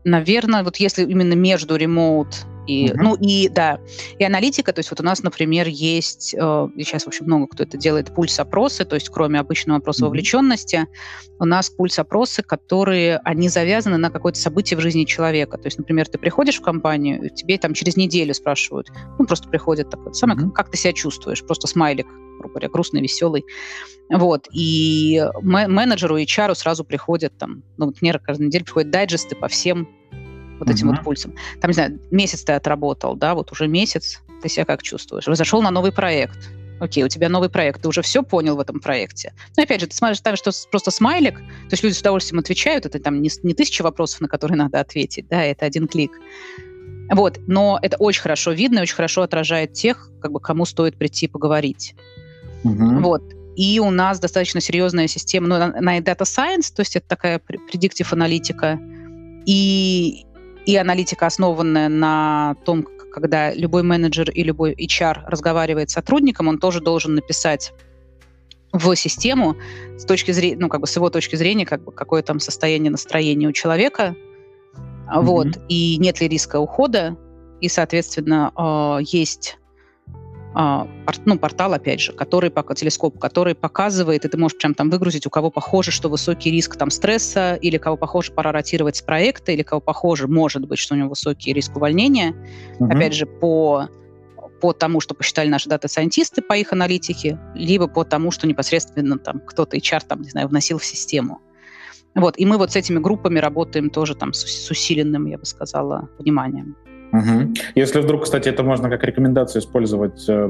Наверное, вот если именно между ремоут и, uh-huh. ну и да, и аналитика, то есть вот у нас, например, есть, э, сейчас вообще много кто это делает, пульс-опросы, то есть кроме обычного опроса uh-huh. вовлеченности, у нас пульс-опросы, которые, они завязаны на какое-то событие в жизни человека. То есть, например, ты приходишь в компанию, тебе там через неделю спрашивают, ну просто приходят такое, самое, как, как ты себя чувствуешь, просто смайлик, грубо говоря, грустный, веселый. Вот, и менеджеру и HR сразу приходят там, ну, вот мне каждую неделю приходят дайджесты по всем вот этим uh-huh. вот пульсом. Там, не знаю, месяц ты отработал, да, вот уже месяц, ты себя как чувствуешь? Зашел на новый проект. Окей, у тебя новый проект, ты уже все понял в этом проекте. Но опять же, ты смотришь, там что просто смайлик, то есть люди с удовольствием отвечают, это там не, не тысяча вопросов, на которые надо ответить, да, это один клик. Вот, но это очень хорошо видно и очень хорошо отражает тех, как бы, кому стоит прийти поговорить. Угу. Вот. И у нас достаточно серьезная система, ну, на Data Science, то есть это такая предиктив аналитика, и и аналитика, основанная на том, когда любой менеджер и любой HR разговаривает с сотрудником, он тоже должен написать в систему с точки зрения, ну, как бы с его точки зрения, как бы какое там состояние настроения у человека, mm-hmm. вот, и нет ли риска ухода, и, соответственно, э, есть ну, портал, опять же, который, пока телескоп, который показывает, и ты можешь прям там выгрузить, у кого похоже, что высокий риск там стресса, или кого похоже пора ротировать с проекта, или кого похоже, может быть, что у него высокий риск увольнения. Угу. Опять же, по по тому, что посчитали наши дата-сайентисты по их аналитике, либо по тому, что непосредственно там кто-то HR там, не знаю, вносил в систему. Вот, и мы вот с этими группами работаем тоже там с, с усиленным, я бы сказала, вниманием. Угу. Если вдруг, кстати, это можно как рекомендацию использовать, э,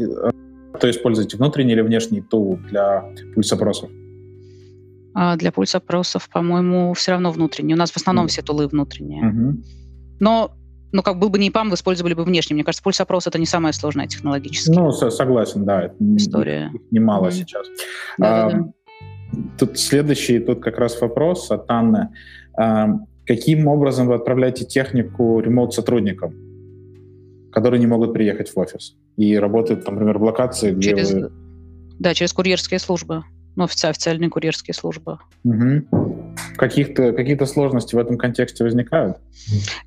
э, то используйте внутренний или внешний тул для пульс-опросов? А для пульс-опросов, по-моему, все равно внутренний. У нас в основном mm. все тулы внутренние. Угу. Но ну, как был бы не ПАМ, вы использовали бы внешний. Мне кажется, пульс-опрос — это не самая сложная технологически. Ну, согласен, да. История. Немало mm. сейчас. Да, а, да, да. Тут следующий, тут как раз вопрос от Анны. Каким образом вы отправляете технику ремоут-сотрудникам, которые не могут приехать в офис и работают, например, в локации, где через, вы... Да, через курьерские службы, ну, официальные курьерские службы. Угу каких-то, какие-то сложности в этом контексте возникают?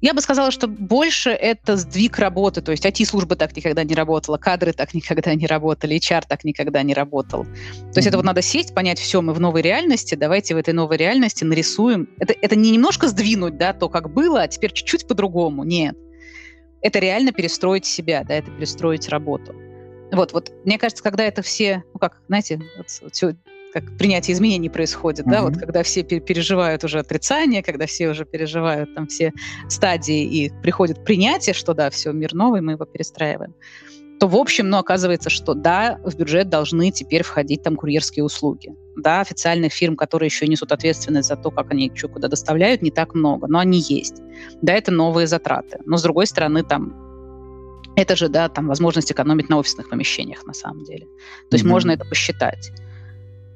Я бы сказала, что больше это сдвиг работы. То есть IT-служба так никогда не работала, кадры так никогда не работали, HR так никогда не работал. То есть mm-hmm. это вот надо сесть, понять, все, мы в новой реальности, давайте в этой новой реальности нарисуем. Это, это не немножко сдвинуть, да, то, как было, а теперь чуть-чуть по-другому. Нет. Это реально перестроить себя, да, это перестроить работу. Вот, вот, мне кажется, когда это все, ну как, знаете, как принятие изменений происходит, mm-hmm. да, вот когда все переживают уже отрицание, когда все уже переживают там все стадии и приходит принятие, что да, все, мир новый, мы его перестраиваем, то в общем, ну, оказывается, что да, в бюджет должны теперь входить там курьерские услуги. Да, официальных фирм, которые еще несут ответственность за то, как они что куда доставляют, не так много, но они есть. Да, это новые затраты. Но, с другой стороны, там это же, да, там возможность экономить на офисных помещениях на самом деле. То есть mm-hmm. можно это посчитать.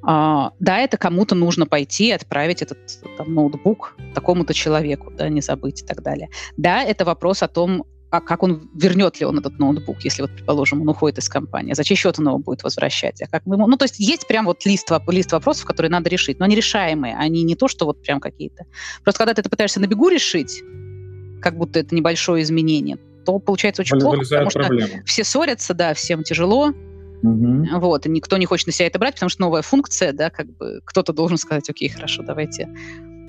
А, да, это кому-то нужно пойти и отправить этот там, ноутбук такому-то человеку, да, не забыть и так далее. Да, это вопрос о том, а как он вернет ли он этот ноутбук, если вот, предположим, он уходит из компании, за чей счет он его будет возвращать, а как мы ему... Ну, то есть есть прям вот лист, лист вопросов, которые надо решить, но они решаемые, они не то, что вот прям какие-то. Просто когда ты это пытаешься на бегу решить, как будто это небольшое изменение, то получается очень плохо, потому проблема. что все ссорятся, да, всем тяжело, Угу. Вот, и никто не хочет на себя это брать, потому что новая функция, да, как бы кто-то должен сказать, окей, хорошо, давайте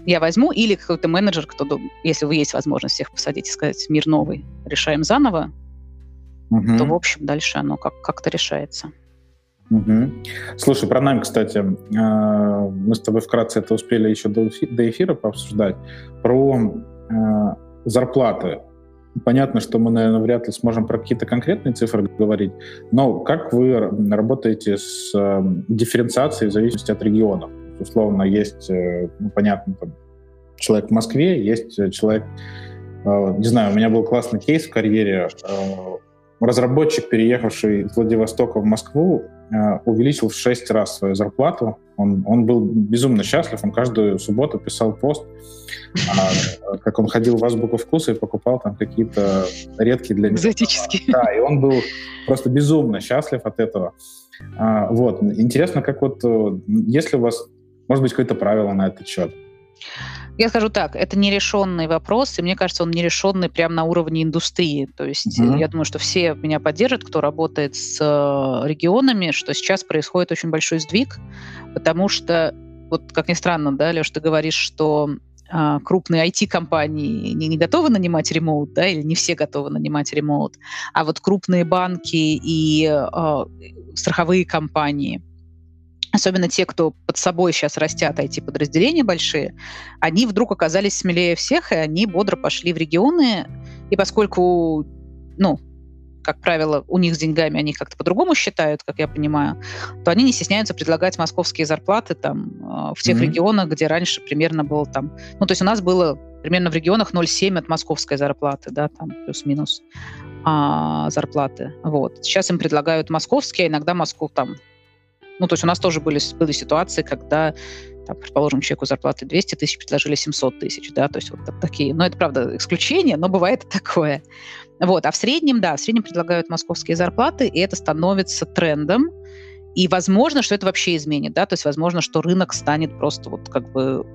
я возьму, или какой-то менеджер, кто, если вы есть возможность всех посадить и сказать, мир новый, решаем заново, угу. то, в общем, дальше оно как- как-то решается. Угу. Слушай, про найм, кстати, а, мы с тобой вкратце это успели еще до, эфира пообсуждать. Про а, зарплаты. Понятно, что мы, наверное, вряд ли сможем про какие-то конкретные цифры говорить, но как вы работаете с а, дифференциацией в зависимости от регионов? Условно, есть, э, ну, понятно, там, человек в Москве, есть э, человек, э, не знаю, у меня был классный кейс в карьере, разработчик, переехавший из Владивостока в Москву, увеличил в шесть раз свою зарплату. Он, он был безумно счастлив, он каждую субботу писал пост, а, как он ходил в азбуку вкуса и покупал там какие-то редкие для него. Экзотические. Да, и он был просто безумно счастлив от этого. А, вот. Интересно, как вот, если у вас может быть, какое-то правило на этот счет? Я скажу так, это нерешенный вопрос, и мне кажется, он нерешенный прямо на уровне индустрии. То есть mm-hmm. я думаю, что все меня поддержат, кто работает с э, регионами, что сейчас происходит очень большой сдвиг, потому что, вот как ни странно, да, Леш, ты говоришь, что а, крупные IT-компании не, не готовы нанимать ремоут, да, или не все готовы нанимать ремоут, а вот крупные банки и э, страховые компании – особенно те, кто под собой сейчас растят IT-подразделения большие, они вдруг оказались смелее всех, и они бодро пошли в регионы. И поскольку, ну, как правило, у них с деньгами они как-то по-другому считают, как я понимаю, то они не стесняются предлагать московские зарплаты там а, в тех mm-hmm. регионах, где раньше примерно было там... Ну, то есть у нас было примерно в регионах 0,7 от московской зарплаты, да, там плюс-минус а, зарплаты. Вот. Сейчас им предлагают московские, а иногда Москву там ну, то есть у нас тоже были, были ситуации, когда, там, предположим, человеку зарплаты 200 тысяч предложили 700 тысяч, да, то есть вот такие. Но это, правда, исключение, но бывает такое. Вот, а в среднем, да, в среднем предлагают московские зарплаты, и это становится трендом, и возможно, что это вообще изменит, да, то есть возможно, что рынок станет просто вот как бы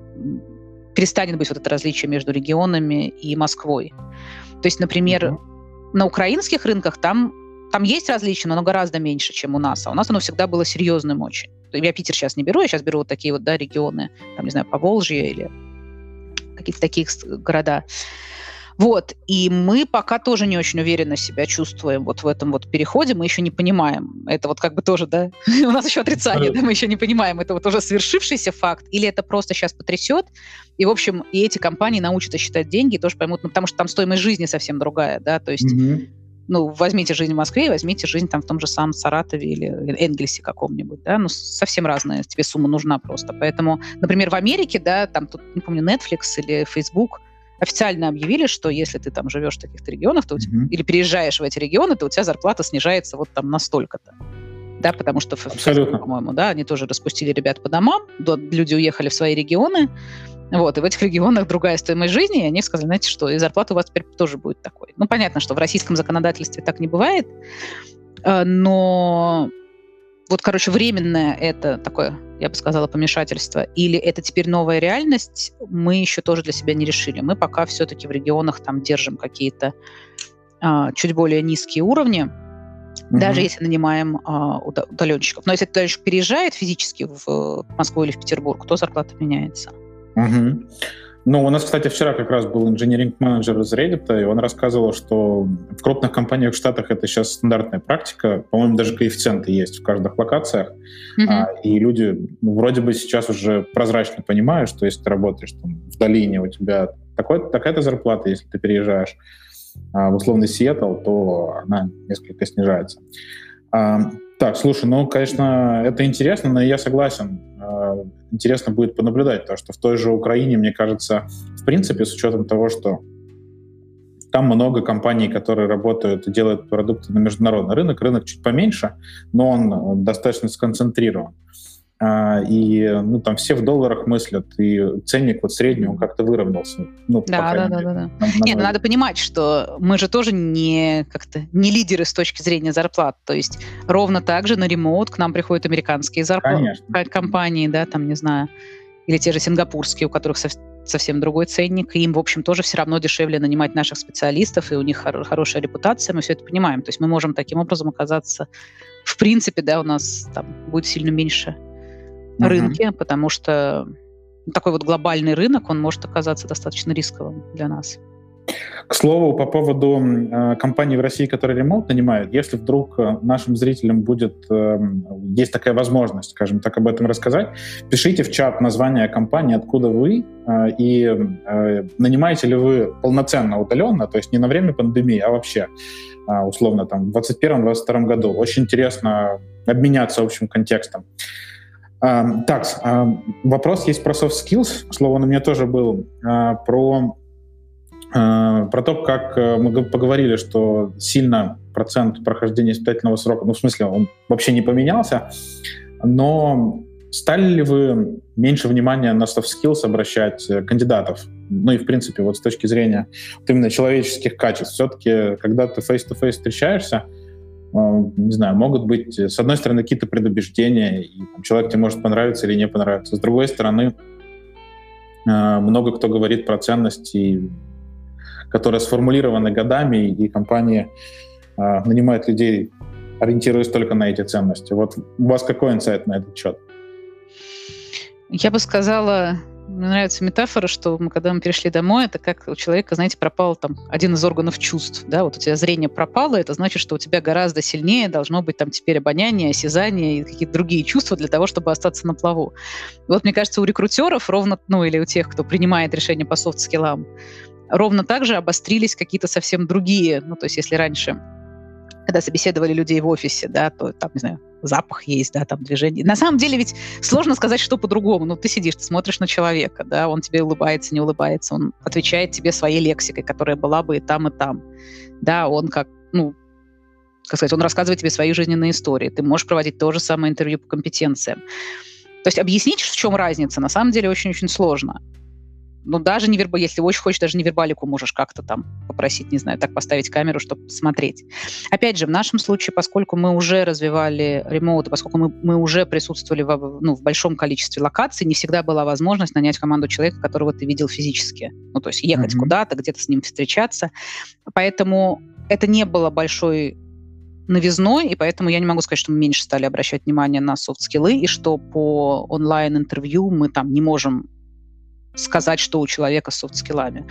перестанет быть вот это различие между регионами и Москвой. То есть, например, mm-hmm. на украинских рынках там там есть различия, но оно гораздо меньше, чем у нас. А у нас оно всегда было серьезным очень. Я Питер сейчас не беру, я сейчас беру вот такие вот да, регионы, там, не знаю, Поволжье или какие-то такие города. Вот, и мы пока тоже не очень уверенно себя чувствуем вот в этом вот переходе, мы еще не понимаем, это вот как бы тоже, да, у нас еще отрицание, да, мы еще не понимаем, это вот уже свершившийся факт, или это просто сейчас потрясет, и, в общем, и эти компании научатся считать деньги, тоже поймут, ну, потому что там стоимость жизни совсем другая, да, то есть mm-hmm ну, возьмите жизнь в Москве, возьмите жизнь там в том же самом Саратове или Энгельсе каком-нибудь, да, ну, совсем разная тебе сумма нужна просто. Поэтому, например, в Америке, да, там, тут, не помню, Netflix или Facebook официально объявили, что если ты там живешь в таких-то регионах, то mm-hmm. или переезжаешь в эти регионы, то у тебя зарплата снижается вот там настолько-то. Да, потому что, Абсолютно. по-моему, да, они тоже распустили ребят по домам, люди уехали в свои регионы, вот, и в этих регионах другая стоимость жизни, и они сказали, знаете что, и зарплата у вас теперь тоже будет такой. Ну, понятно, что в российском законодательстве так не бывает, э, но вот, короче, временное это такое, я бы сказала, помешательство, или это теперь новая реальность, мы еще тоже для себя не решили. Мы пока все-таки в регионах там держим какие-то а, чуть более низкие уровни, mm-hmm. даже если нанимаем а, удаленщиков. Но если удаленщик переезжает физически в Москву или в Петербург, то зарплата меняется. Угу. Ну, у нас, кстати, вчера как раз был инженеринг-менеджер из Reddit, и он рассказывал, что в крупных компаниях в Штатах это сейчас стандартная практика. По-моему, даже коэффициенты есть в каждых локациях. Mm-hmm. А, и люди ну, вроде бы сейчас уже прозрачно понимают, что если ты работаешь там, в долине, у тебя такой, такая-то зарплата, если ты переезжаешь а, в условный Сиэтл, то она несколько снижается. А, так, слушай, ну, конечно, это интересно, но я согласен. А, интересно будет понаблюдать, потому что в той же Украине, мне кажется, в принципе, с учетом того, что там много компаний, которые работают и делают продукты на международный рынок. Рынок чуть поменьше, но он достаточно сконцентрирован. а, и ну, там все в долларах мыслят, и ценник вот средний, он как-то выровнялся. Ну, да, да, да, да, да. На, Нет, ну, надо понимать, что мы же тоже не как-то не лидеры с точки зрения зарплат. То есть ровно так же на ремоут к нам приходят американские зарплаты компании, да, там, не знаю, или те же сингапурские, у которых совсем другой ценник, и им, в общем, тоже все равно дешевле нанимать наших специалистов, и у них хор- хорошая репутация, мы все это понимаем. То есть мы можем таким образом оказаться, в принципе, да, у нас там будет сильно меньше uh-huh. рынки, потому что такой вот глобальный рынок, он может оказаться достаточно рисковым для нас. К слову, по поводу э, компаний в России, которые ремонт нанимают, если вдруг э, нашим зрителям будет, э, есть такая возможность, скажем так, об этом рассказать, пишите в чат название компании, откуда вы, э, и э, нанимаете ли вы полноценно удаленно, то есть не на время пандемии, а вообще, э, условно, там, в 2021-2022 году. Очень интересно обменяться общим контекстом. Так, вопрос есть про soft skills. Слово на меня тоже был. Uh, про Э, про то, как э, мы поговорили, что сильно процент прохождения испытательного срока, ну, в смысле, он вообще не поменялся, но стали ли вы меньше внимания на soft skills обращать э, кандидатов? Ну и, в принципе, вот с точки зрения вот именно человеческих качеств. Все-таки, когда ты face-to-face встречаешься, не знаю, могут быть, с одной стороны, какие-то предубеждения, и там, человек тебе может понравиться или не понравиться. С другой стороны, много кто говорит про ценности которые сформулированы годами, и компании э, нанимают людей, ориентируясь только на эти ценности. Вот у вас какой инсайт на этот счет? Я бы сказала, мне нравится метафора, что мы, когда мы перешли домой, это как у человека, знаете, пропал там один из органов чувств, да, вот у тебя зрение пропало, это значит, что у тебя гораздо сильнее должно быть там теперь обоняние, осязание и какие-то другие чувства для того, чтобы остаться на плаву. Вот мне кажется, у рекрутеров ровно, ну или у тех, кто принимает решения по софт-скиллам, ровно так же обострились какие-то совсем другие. Ну, то есть если раньше, когда собеседовали людей в офисе, да, то там, не знаю, запах есть, да, там движение. На самом деле ведь сложно сказать, что по-другому. Ну, ты сидишь, ты смотришь на человека, да, он тебе улыбается, не улыбается, он отвечает тебе своей лексикой, которая была бы и там, и там. Да, он как, ну, как сказать, он рассказывает тебе свои жизненные истории. Ты можешь проводить то же самое интервью по компетенциям. То есть объяснить, в чем разница, на самом деле очень-очень сложно ну, даже не верба, если очень хочешь, даже не вербалику можешь как-то там попросить, не знаю, так поставить камеру, чтобы посмотреть. Опять же, в нашем случае, поскольку мы уже развивали ремоут, поскольку мы, мы уже присутствовали в, ну, в большом количестве локаций, не всегда была возможность нанять команду человека, которого ты видел физически. Ну, то есть ехать mm-hmm. куда-то, где-то с ним встречаться. Поэтому это не было большой новизной, и поэтому я не могу сказать, что мы меньше стали обращать внимание на софт-скиллы, и что по онлайн-интервью мы там не можем сказать, что у человека с софт-скиллами.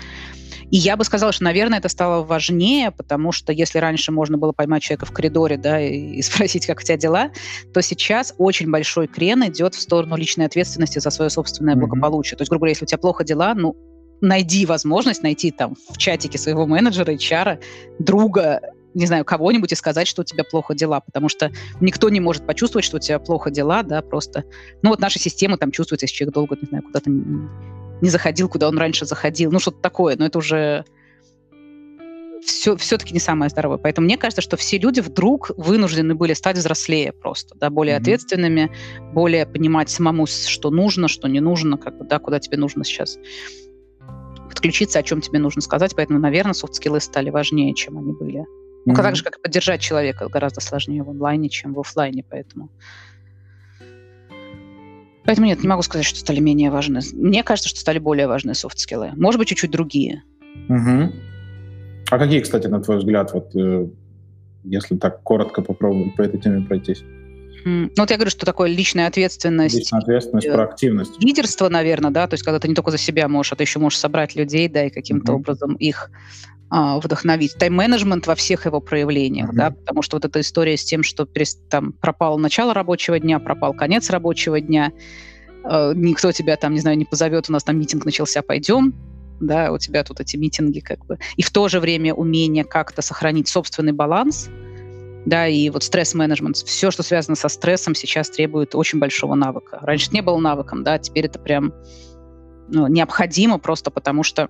И я бы сказала, что, наверное, это стало важнее, потому что если раньше можно было поймать человека в коридоре, да, и, спросить, как у тебя дела, то сейчас очень большой крен идет в сторону личной ответственности за свое собственное mm-hmm. благополучие. То есть, грубо говоря, если у тебя плохо дела, ну, найди возможность найти там в чатике своего менеджера, HR, друга, не знаю, кого-нибудь и сказать, что у тебя плохо дела, потому что никто не может почувствовать, что у тебя плохо дела, да, просто. Ну вот наша система там чувствуется, если человек долго, не знаю, куда-то не заходил, куда он раньше заходил, ну что-то такое, но это уже все, все-таки не самое здоровое. Поэтому мне кажется, что все люди вдруг вынуждены были стать взрослее просто, да, более mm-hmm. ответственными, более понимать самому, что нужно, что не нужно, как бы, да, куда тебе нужно сейчас подключиться, о чем тебе нужно сказать. Поэтому, наверное, софт-скиллы стали важнее, чем они были. Ну, mm-hmm. так же, как поддержать человека, гораздо сложнее в онлайне, чем в офлайне, поэтому... Поэтому нет, не могу сказать, что стали менее важны. Мне кажется, что стали более важны софт-скиллы. Может быть, чуть-чуть другие. Угу. А какие, кстати, на твой взгляд, вот э, если так коротко попробовать по этой теме пройтись? Ну, вот я говорю, что такое личная ответственность. Личная ответственность, э, проактивность. Лидерство, наверное, да, то есть когда ты не только за себя можешь, а ты еще можешь собрать людей, да, и каким-то угу. образом их вдохновить. Тайм-менеджмент во всех его проявлениях, mm-hmm. да, потому что вот эта история с тем, что там пропало начало рабочего дня, пропал конец рабочего дня, э, никто тебя там, не знаю, не позовет, у нас там митинг начался, пойдем, да, у тебя тут эти митинги как бы. И в то же время умение как-то сохранить собственный баланс, да, и вот стресс-менеджмент, все, что связано со стрессом, сейчас требует очень большого навыка. Раньше это не было навыком, да, теперь это прям ну, необходимо просто потому, что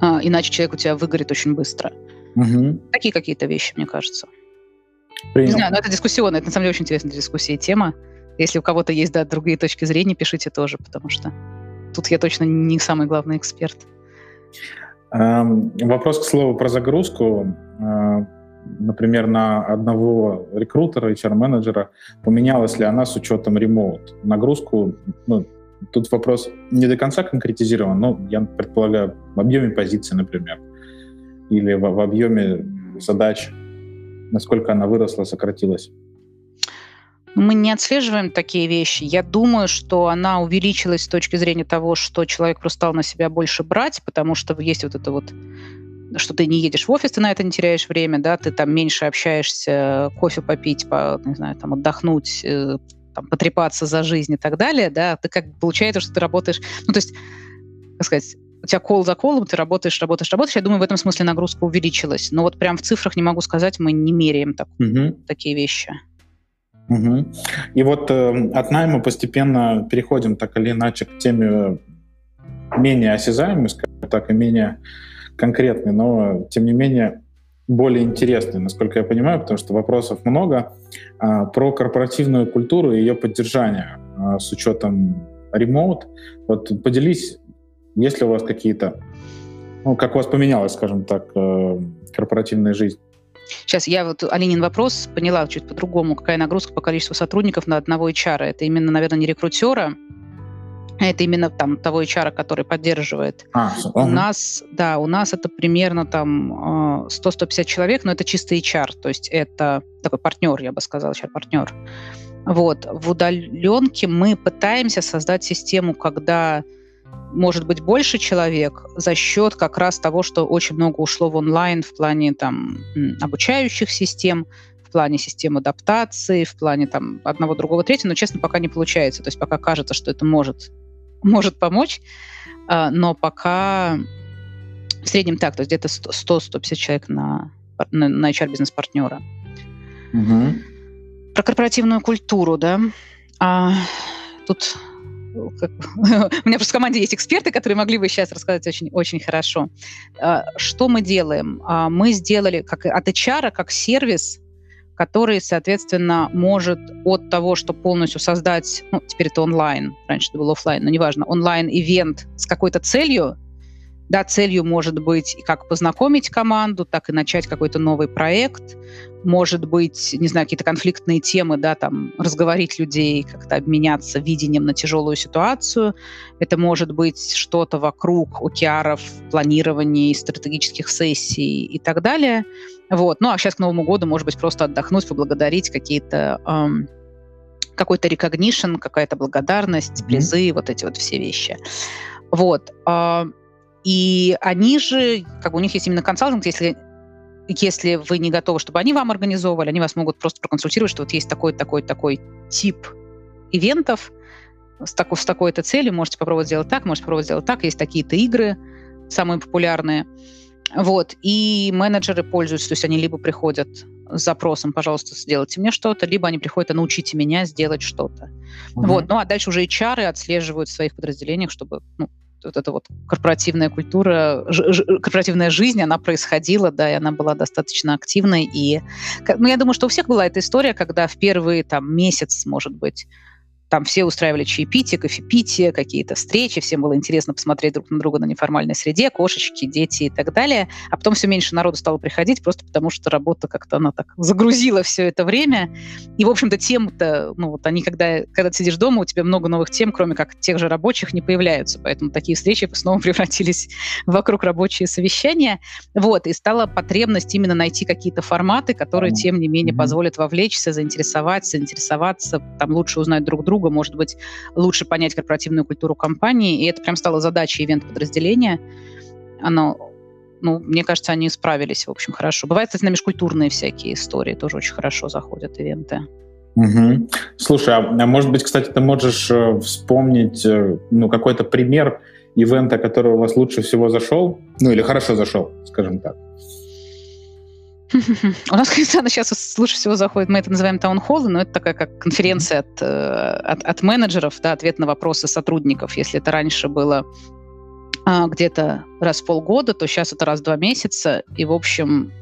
а, иначе человек у тебя выгорит очень быстро. Угу. Такие какие-то вещи, мне кажется. Принял. Не знаю, но это дискуссионная, это на самом деле очень интересная дискуссия тема. Если у кого-то есть, да, другие точки зрения, пишите тоже, потому что тут я точно не самый главный эксперт. Эм, вопрос, к слову, про загрузку. Э, например, на одного рекрутера, HR-менеджера, поменялась ли она с учетом ремоут? Нагрузку, ну, тут вопрос не до конца конкретизирован, но я предполагаю, в объеме позиции, например, или в, в объеме задач, насколько она выросла, сократилась. Мы не отслеживаем такие вещи. Я думаю, что она увеличилась с точки зрения того, что человек просто стал на себя больше брать, потому что есть вот это вот что ты не едешь в офис, ты на это не теряешь время, да, ты там меньше общаешься, кофе попить, по, не знаю, там отдохнуть, э, там, потрепаться за жизнь и так далее, да, ты как получается, что ты работаешь, ну, то есть, как сказать, у тебя кол за колом, ты работаешь, работаешь, работаешь. Я думаю, в этом смысле нагрузка увеличилась. Но вот прям в цифрах не могу сказать, мы не меряем так, угу. такие вещи. Угу. И вот э, от найма постепенно переходим так или иначе к теме менее осязаемой, скажем так, и менее конкретной, но тем не менее более интересной, насколько я понимаю, потому что вопросов много а, про корпоративную культуру и ее поддержание а, с учетом ремоут. Вот поделись, есть ли у вас какие-то, ну, как у вас поменялась, скажем так, э, корпоративная жизнь? Сейчас я вот Алинин вопрос поняла чуть по-другому. Какая нагрузка по количеству сотрудников на одного HR? Это именно, наверное, не рекрутера, это именно там того HR, который поддерживает. А, у угу. нас, да, у нас это примерно там 100-150 э, человек, но это чисто HR, то есть это такой партнер, я бы сказала, HR-партнер. Вот. В удаленке мы пытаемся создать систему, когда может быть больше человек за счет как раз того, что очень много ушло в онлайн в плане там обучающих систем, в плане систем адаптации, в плане там одного, другого, третьего, но, честно, пока не получается. То есть пока кажется, что это может, может помочь, а, но пока в среднем так, то есть где-то 100-150 человек на, на, на HR-бизнес-партнера. Угу. Про корпоративную культуру, да. А, тут как, у меня просто в команде есть эксперты, которые могли бы сейчас рассказать очень, очень хорошо. А, что мы делаем? А, мы сделали как от HR, как сервис, который, соответственно, может от того, что полностью создать, ну, теперь это онлайн, раньше это был офлайн, но неважно, онлайн-ивент с какой-то целью, да, целью может быть как познакомить команду, так и начать какой-то новый проект. Может быть, не знаю, какие-то конфликтные темы, да, там, разговорить людей, как-то обменяться видением на тяжелую ситуацию. Это может быть что-то вокруг океаров, планирования, стратегических сессий и так далее. Вот. Ну, а сейчас к Новому году, может быть, просто отдохнуть, поблагодарить какие-то эм, какой-то recognition, какая-то благодарность, призы, mm-hmm. вот эти вот все вещи. Вот. Э, и они же, как у них есть именно консалтинг, если если вы не готовы, чтобы они вам организовывали, они вас могут просто проконсультировать, что вот есть такой, такой, такой тип ивентов с, такой, с такой-то целью, можете попробовать сделать так, можете попробовать сделать так, есть такие-то игры, самые популярные. Вот, и менеджеры пользуются, то есть они либо приходят с запросом, пожалуйста, сделайте мне что-то, либо они приходят, а научите меня сделать что-то. Угу. Вот, ну а дальше уже HR отслеживают в своих подразделениях, чтобы ну, вот эта вот корпоративная культура, корпоративная жизнь, она происходила, да, и она была достаточно активной. И, ну, я думаю, что у всех была эта история, когда в первый там месяц, может быть, там все устраивали чаепитие, кофепитие, какие-то встречи, всем было интересно посмотреть друг на друга на неформальной среде, кошечки, дети и так далее. А потом все меньше народу стало приходить, просто потому что работа как-то она так загрузила все это время. И, в общем-то, темы-то, ну вот они, когда, когда ты сидишь дома, у тебя много новых тем, кроме как тех же рабочих, не появляются. Поэтому такие встречи снова превратились вокруг рабочие совещания. Вот, и стала потребность именно найти какие-то форматы, которые, тем не менее, позволят вовлечься, заинтересовать, заинтересоваться, там лучше узнать друг друга, друга, может быть, лучше понять корпоративную культуру компании, и это прям стало задачей ивент-подразделения. Оно ну, мне кажется, они справились, в общем, хорошо. Бывают, кстати, на межкультурные всякие истории, тоже очень хорошо заходят ивенты. Угу. Слушай, а, а может быть, кстати, ты можешь э, вспомнить э, ну, какой-то пример ивента, который у вас лучше всего зашел, ну или хорошо зашел, скажем так? У нас, конечно, сейчас лучше всего заходит, мы это называем таунхоллы, но это такая как конференция от, э, от, от менеджеров, да, ответ на вопросы сотрудников. Если это раньше было а, где-то раз в полгода, то сейчас это раз в два месяца. И, в общем,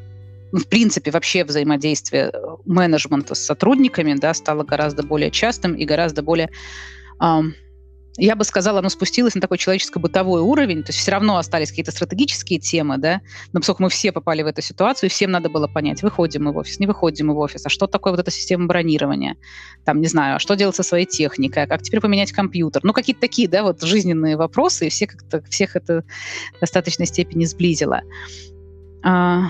ну, в принципе, вообще взаимодействие э, менеджмента с сотрудниками да, стало гораздо более частым и гораздо более я бы сказала, оно спустилось на такой человеческо-бытовой уровень, то есть все равно остались какие-то стратегические темы, да, но поскольку мы все попали в эту ситуацию, всем надо было понять, выходим мы в офис, не выходим мы в офис, а что такое вот эта система бронирования, там, не знаю, а что делать со своей техникой, а как теперь поменять компьютер, ну, какие-то такие, да, вот жизненные вопросы, и все как-то, всех это в достаточной степени сблизило. А,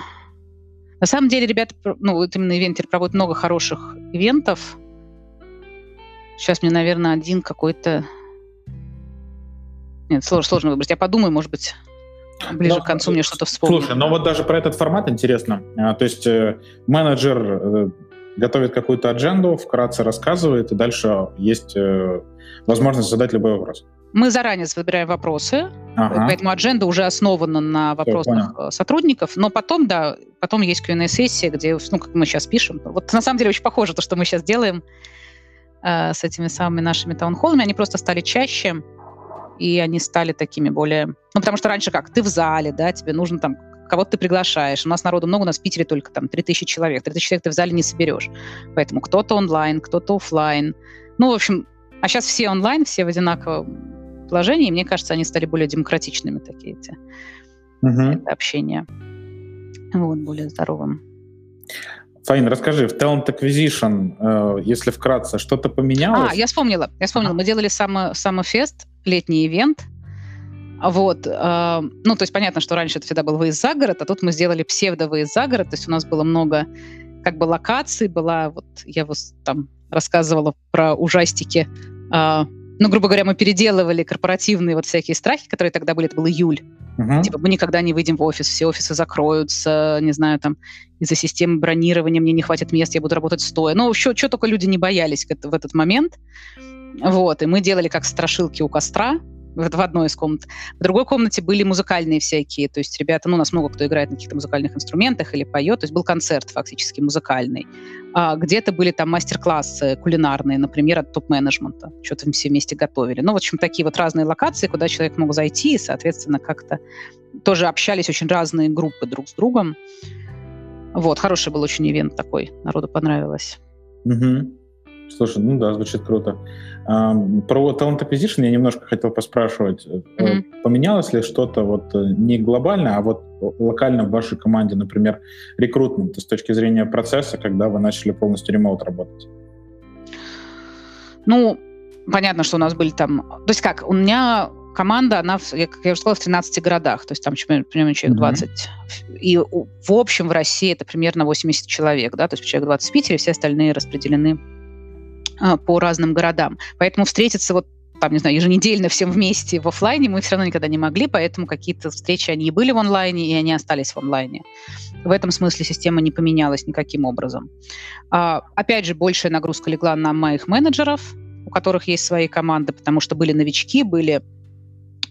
на самом деле, ребята, ну, вот именно ивентер проводят много хороших ивентов, Сейчас мне, наверное, один какой-то нет, сложно, сложно выбрать. Я подумаю, может быть, ближе но, к концу мне что-то вспомню. Слушай, но вот даже про этот формат интересно. А, то есть э, менеджер э, готовит какую-то адженду, вкратце рассказывает, и дальше есть э, возможность задать любой вопрос. Мы заранее выбираем вопросы, ага. поэтому адженда уже основана на вопросах Все, сотрудников, но потом, да, потом есть Q&A-сессия, где, ну, как мы сейчас пишем. Вот на самом деле очень похоже то, что мы сейчас делаем э, с этими самыми нашими таунхоллами. Они просто стали чаще, и они стали такими более... Ну, потому что раньше как? Ты в зале, да, тебе нужно там кого-то ты приглашаешь. У нас народу много, у нас в Питере только там 3000 человек. 3000 человек ты в зале не соберешь. Поэтому кто-то онлайн, кто-то офлайн. Ну, в общем, а сейчас все онлайн, все в одинаковом положении, и мне кажется, они стали более демократичными, такие эти uh-huh. общения. Вот, более здоровым. Фаин, расскажи, в Talent Acquisition, э, если вкратце, что-то поменялось? А, я вспомнила, я вспомнила. Мы делали само, самофест, летний ивент. Вот, э, ну, то есть понятно, что раньше это всегда был выезд за город, а тут мы сделали псевдо-выезд за город, то есть у нас было много как бы локаций, была, вот я вот там рассказывала про ужастики, э, ну, грубо говоря, мы переделывали корпоративные вот всякие страхи, которые тогда были, это был июль. Uh-huh. Типа, мы никогда не выйдем в офис, все офисы закроются, не знаю, там, из-за системы бронирования мне не хватит мест, я буду работать стоя. Ну, что, что только люди не боялись в этот момент. Вот, и мы делали как страшилки у костра, в, одной из комнат. В другой комнате были музыкальные всякие, то есть ребята, ну, у нас много кто играет на каких-то музыкальных инструментах или поет, то есть был концерт фактически музыкальный. А где-то были там мастер-классы кулинарные, например, от топ-менеджмента, что-то все вместе готовили. Ну, в общем, такие вот разные локации, куда человек мог зайти, и, соответственно, как-то тоже общались очень разные группы друг с другом. Вот, хороший был очень ивент такой, народу понравилось. Угу. Слушай, ну да, звучит круто. Про Talent Acquisition я немножко хотел поспрашивать. Mm-hmm. Поменялось ли что-то вот э, не глобально, а вот локально в вашей команде, например, рекрутмент с точки зрения процесса, когда вы начали полностью ремоут работать? Ну, понятно, что у нас были там... То есть как, у меня команда, она, как я уже сказала, в 13 городах, то есть там примерно человек 20. Mm-hmm. И в общем в России это примерно 80 человек, да, то есть человек 20 в Питере, все остальные распределены по разным городам. Поэтому встретиться вот там, не знаю, еженедельно всем вместе в офлайне мы все равно никогда не могли, поэтому какие-то встречи, они и были в онлайне, и они остались в онлайне. В этом смысле система не поменялась никаким образом. А, опять же, большая нагрузка легла на моих менеджеров, у которых есть свои команды, потому что были новички, были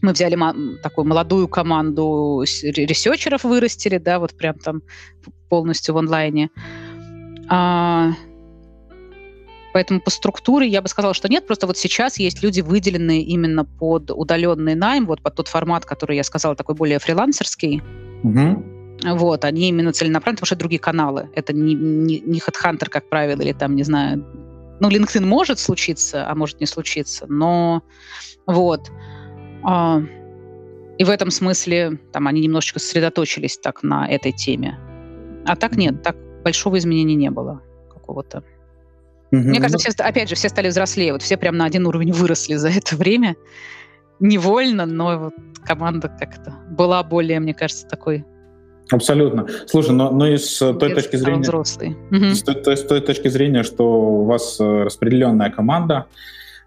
мы взяли такую молодую команду ресерчеров, вырастили, да, вот прям там полностью в онлайне. А, Поэтому по структуре я бы сказала, что нет, просто вот сейчас есть люди, выделенные именно под удаленный найм, вот под тот формат, который я сказала, такой более фрилансерский. Угу. Вот, они именно целенаправлены, потому что это другие каналы. Это не, не, не HeadHunter, как правило, или там, не знаю, ну, LinkedIn может случиться, а может не случиться, но вот. А, и в этом смысле там они немножечко сосредоточились так на этой теме. А так нет, так большого изменения не было какого-то. Угу. Мне кажется, все, опять же, все стали взрослее. Вот все прям на один уровень выросли за это время. Невольно, но вот команда как-то была более, мне кажется, такой Абсолютно. Слушай, но, но и с той точки зрения... Взрослый. С, той, с той точки зрения, что у вас э, распределенная команда,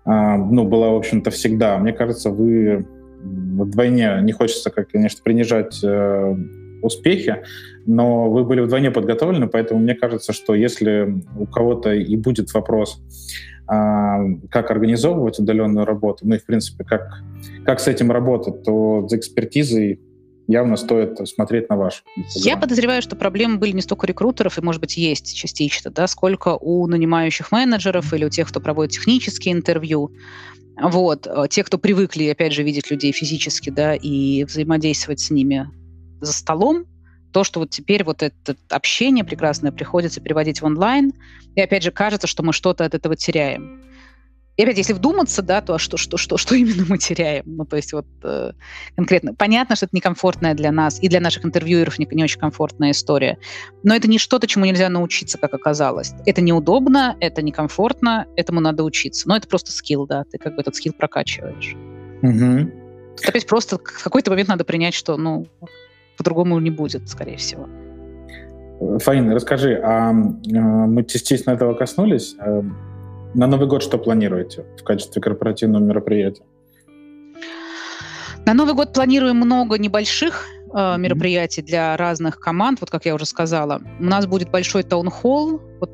а, ну, была, в общем-то, всегда. Мне кажется, вы вдвойне, не хочется, как, конечно, принижать э, успехи, но вы были вдвойне подготовлены, поэтому мне кажется, что если у кого-то и будет вопрос, а, как организовывать удаленную работу, ну и, в принципе, как, как с этим работать, то за экспертизой явно стоит смотреть на ваш. Я подозреваю, что проблемы были не столько рекрутеров, и, может быть, есть частично, да, сколько у нанимающих менеджеров или у тех, кто проводит технические интервью. Вот. Те, кто привыкли, опять же, видеть людей физически, да, и взаимодействовать с ними за столом, то, что вот теперь вот это общение прекрасное приходится переводить в онлайн, и опять же кажется, что мы что-то от этого теряем. И опять, если вдуматься, да, то а что, что, что, что именно мы теряем? Ну, то есть вот э, конкретно. Понятно, что это некомфортная для нас и для наших интервьюеров не, не очень комфортная история. Но это не что-то, чему нельзя научиться, как оказалось. Это неудобно, это некомфортно, этому надо учиться. Но это просто скилл, да, ты как бы этот скилл прокачиваешь. Угу. Опять просто в какой-то момент надо принять, что, ну, по-другому не будет, скорее всего. Фаина, расскажи, а, а мы частично этого коснулись? А, на Новый год что планируете в качестве корпоративного мероприятия? На Новый год планируем много небольших э, мероприятий для разных команд. Вот как я уже сказала, у нас будет большой таунхолл, вот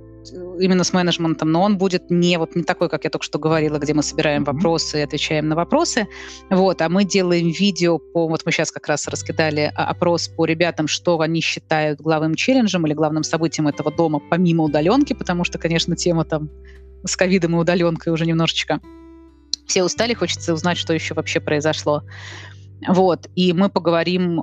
именно с менеджментом, но он будет не вот не такой, как я только что говорила, где мы собираем mm-hmm. вопросы и отвечаем на вопросы, вот, а мы делаем видео по, вот мы сейчас как раз раскидали а, опрос по ребятам, что они считают главным челленджем или главным событием этого дома помимо удаленки, потому что, конечно, тема там с ковидом и удаленкой уже немножечко все устали, хочется узнать, что еще вообще произошло. Вот, и мы поговорим,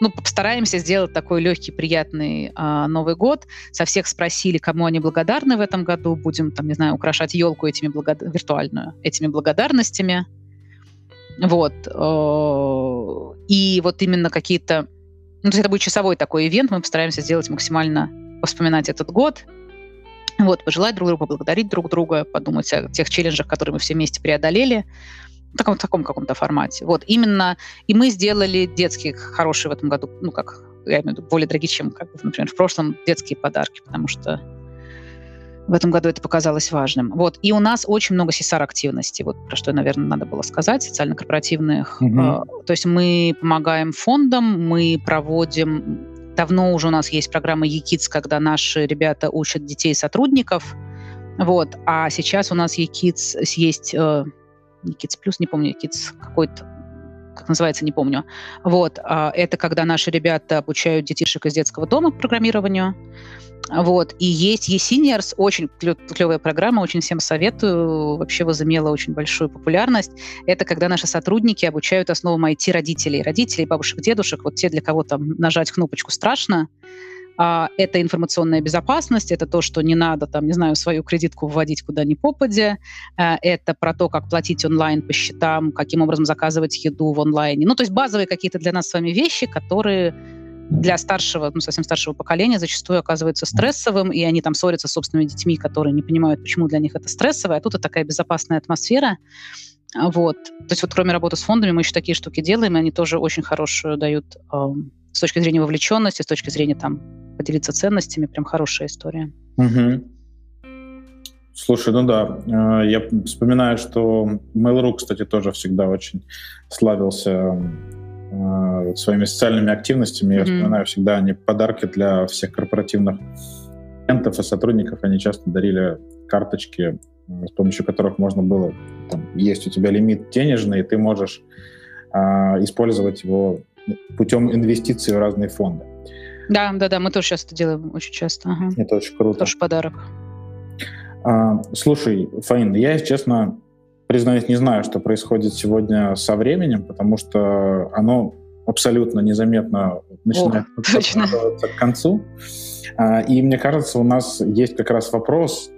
ну, постараемся сделать такой легкий, приятный э, Новый год. Со всех спросили, кому они благодарны в этом году. Будем, там, не знаю, украшать елку этими благод... виртуальную этими благодарностями. Вот. И вот именно какие-то... Ну, то есть это будет часовой такой ивент. Мы постараемся сделать максимально вспоминать этот год, вот, пожелать друг другу, поблагодарить друг друга, подумать о тех челленджах, которые мы все вместе преодолели таком, в таком каком-то формате. Вот, именно, и мы сделали детские хорошие в этом году, ну, как, я имею в виду, более дорогие, чем, как, например, в прошлом детские подарки, потому что в этом году это показалось важным. Вот. И у нас очень много CSR-активностей, вот про что, наверное, надо было сказать, социально-корпоративных. Mm-hmm. То есть мы помогаем фондам, мы проводим Давно уже у нас есть программа ЕКИЦ, когда наши ребята учат детей сотрудников. Вот. А сейчас у нас ЕКИЦ есть... Э, ЕКИЦ плюс, не помню, ЕКИЦ какой-то как называется, не помню. Вот, а, это когда наши ребята обучают детишек из детского дома программированию. Вот. И есть eSeniors, очень клевая программа, очень всем советую, вообще возымела очень большую популярность. Это когда наши сотрудники обучают основам IT родителей, родителей, бабушек, дедушек, вот те, для кого там нажать кнопочку страшно, а, это информационная безопасность, это то, что не надо, там, не знаю, свою кредитку вводить куда ни попадя, а, это про то, как платить онлайн по счетам, каким образом заказывать еду в онлайне. Ну, то есть базовые какие-то для нас с вами вещи, которые для старшего, ну, совсем старшего поколения зачастую оказываются стрессовым, и они там ссорятся с собственными детьми, которые не понимают, почему для них это стрессово, а тут это такая безопасная атмосфера. Вот. То есть вот кроме работы с фондами мы еще такие штуки делаем, и они тоже очень хорошую дают э, с точки зрения вовлеченности, с точки зрения там поделиться ценностями, прям хорошая история. Угу. Слушай, ну да, э, я вспоминаю, что Mail.ru, кстати, тоже всегда очень славился э, своими социальными активностями. Я mm-hmm. вспоминаю всегда они подарки для всех корпоративных клиентов и сотрудников. Они часто дарили карточки, с помощью которых можно было, там, есть у тебя лимит денежный, и ты можешь э, использовать его путем инвестиций в разные фонды. Да, да, да, мы тоже сейчас это делаем очень часто. Ага. Это очень круто. Тоже подарок. А, слушай, Фаин, я, честно, признаюсь, не знаю, что происходит сегодня со временем, потому что оно абсолютно незаметно начинает О, к концу. А, и мне кажется, у нас есть как раз вопрос,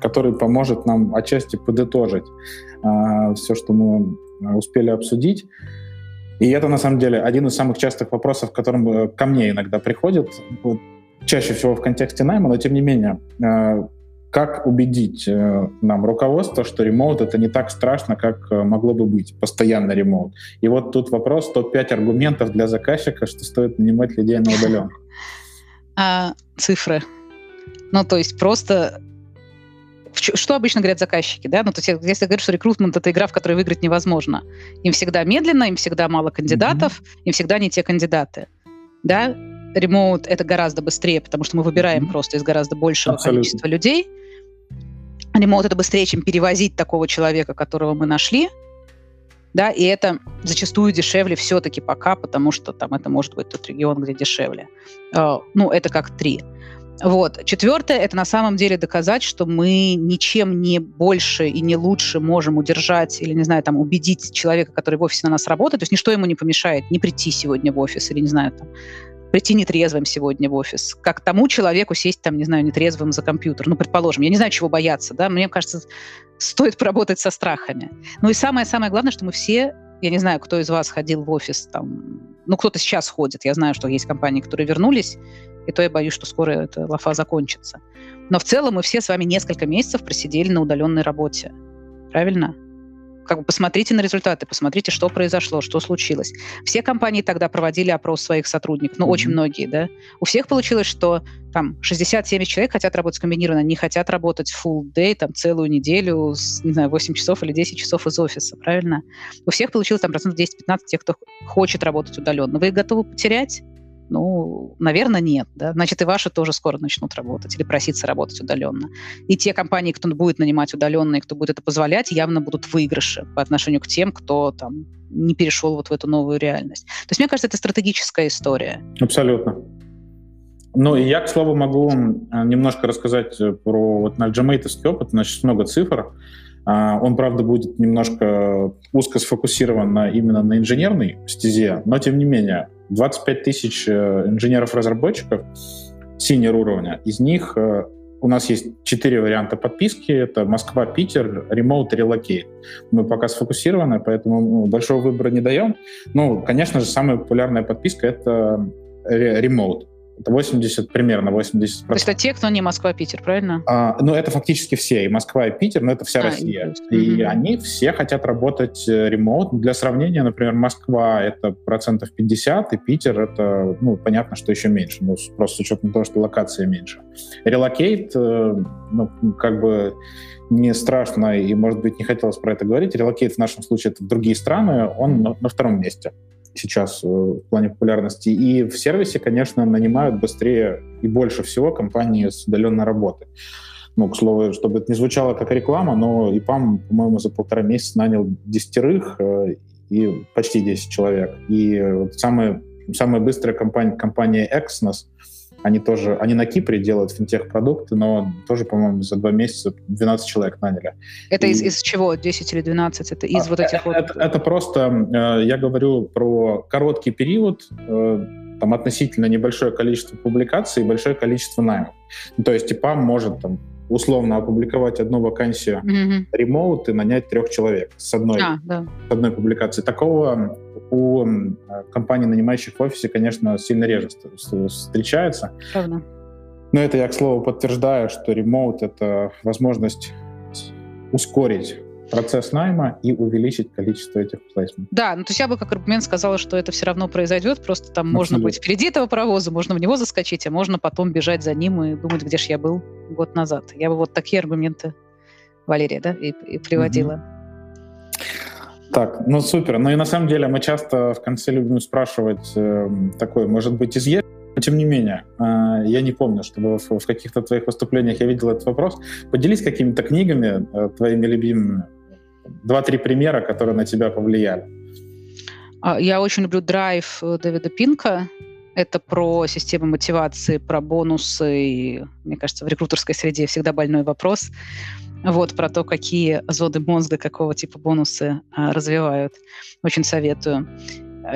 который поможет нам отчасти подытожить а, все, что мы успели обсудить. И это, на самом деле, один из самых частых вопросов, которым э, ко мне иногда приходит, вот, чаще всего в контексте найма, но тем не менее, э, как убедить э, нам руководство, что ремоут это не так страшно, как могло бы быть, постоянно ремоут. И вот тут вопрос, топ-5 аргументов для заказчика, что стоит нанимать людей на удаленку. А, цифры. Ну, то есть просто что обычно говорят заказчики, да? Ну, то есть если говорят, что рекрутмент — это игра, в которой выиграть невозможно. Им всегда медленно, им всегда мало кандидатов, mm-hmm. им всегда не те кандидаты, да? Ремоут — это гораздо быстрее, потому что мы выбираем mm-hmm. просто из гораздо большего Абсолютно. количества людей. Ремоут — это быстрее, чем перевозить такого человека, которого мы нашли, да, и это зачастую дешевле все-таки пока, потому что там это может быть тот регион, где дешевле. Uh, ну, это как три. Вот. Четвертое – это на самом деле доказать, что мы ничем не больше и не лучше можем удержать или, не знаю, там, убедить человека, который в офисе на нас работает, то есть ничто ему не помешает не прийти сегодня в офис или, не знаю, там, прийти нетрезвым сегодня в офис, как тому человеку сесть там, не знаю, нетрезвым за компьютер. Ну, предположим, я не знаю, чего бояться, да, мне кажется, стоит поработать со страхами. Ну и самое-самое главное, что мы все, я не знаю, кто из вас ходил в офис там, ну, кто-то сейчас ходит, я знаю, что есть компании, которые вернулись, и то я боюсь, что скоро эта лафа закончится. Но в целом мы все с вами несколько месяцев просидели на удаленной работе. Правильно? как бы посмотрите на результаты, посмотрите, что произошло, что случилось. Все компании тогда проводили опрос своих сотрудников, ну, mm-hmm. очень многие, да. У всех получилось, что там 60-70 человек хотят работать комбинированно, не хотят работать full day, там, целую неделю, с, не знаю, 8 часов или 10 часов из офиса, правильно? У всех получилось там процентов 10-15 тех, кто хочет работать удаленно. Вы их готовы потерять? Ну, наверное, нет. Да? Значит, и ваши тоже скоро начнут работать или проситься работать удаленно. И те компании, кто будет нанимать удаленно и кто будет это позволять, явно будут выигрыши по отношению к тем, кто там не перешел вот в эту новую реальность. То есть, мне кажется, это стратегическая история. Абсолютно. Ну, и я, к слову, могу немножко рассказать про вот наш опыт. Значит, много цифр. А, он, правда, будет немножко узко сфокусирован на, именно на инженерной стезе, но, тем не менее, 25 тысяч э, инженеров-разработчиков синер уровня. Из них э, у нас есть четыре варианта подписки. Это Москва, Питер, Remote Relocate. Мы пока сфокусированы, поэтому ну, большого выбора не даем. Ну, конечно же, самая популярная подписка — это Remote. Это 80, примерно 80%. То есть это те, кто не Москва, а правильно? А, ну, это фактически все. И Москва, и Питер, но это вся а, Россия. И, и угу. они все хотят работать remote. Для сравнения, например, Москва — это процентов 50, и Питер — это, ну, понятно, что еще меньше. Ну, просто с учетом того, что локация меньше. Relocate, э, ну, как бы не страшно, и, может быть, не хотелось про это говорить. Relocate в нашем случае — это в другие страны, он на, на втором месте сейчас э, в плане популярности. И в сервисе, конечно, нанимают быстрее и больше всего компании с удаленной работы. Ну, к слову, чтобы это не звучало как реклама, но ИПАМ, по-моему, за полтора месяца нанял десятерых э, и почти 10 человек. И самая, самая быстрая компания, компания Exynos, они тоже, они на Кипре делают финтех-продукты, но тоже, по-моему, за два месяца 12 человек наняли. Это и... из, из чего? 10 или 12? Это из а, вот этих это, вот... Это, это просто, э, я говорю про короткий период, э, там относительно небольшое количество публикаций и большое количество наймов. Ну, то есть ТИПАМ может там условно опубликовать одну вакансию mm-hmm. ремоут и нанять трех человек с одной, а, да. с одной публикации. Такого у компаний, нанимающих в офисе, конечно, сильно реже встречается. Правда. Но это я, к слову, подтверждаю, что ремоут — это возможность ускорить процесс найма и увеличить количество этих плейсментов. Да, ну то есть я бы как аргумент сказала, что это все равно произойдет, просто там Абсолютно. можно быть впереди этого паровоза, можно в него заскочить, а можно потом бежать за ним и думать, где же я был год назад. Я бы вот такие аргументы, Валерия, да, и, и приводила. Угу. Так, ну супер. Ну и на самом деле мы часто в конце любим спрашивать э, такое, может быть, изъезд, но тем не менее, э, я не помню, чтобы в, в каких-то твоих выступлениях я видел этот вопрос. Поделись какими-то книгами э, твоими любимыми. Два-три примера, которые на тебя повлияли. А, я очень люблю драйв Дэвида Пинка. Это про систему мотивации, про бонусы. И, мне кажется, в рекрутерской среде всегда больной вопрос вот, про то, какие зоны мозга, какого типа бонусы а, развивают. Очень советую.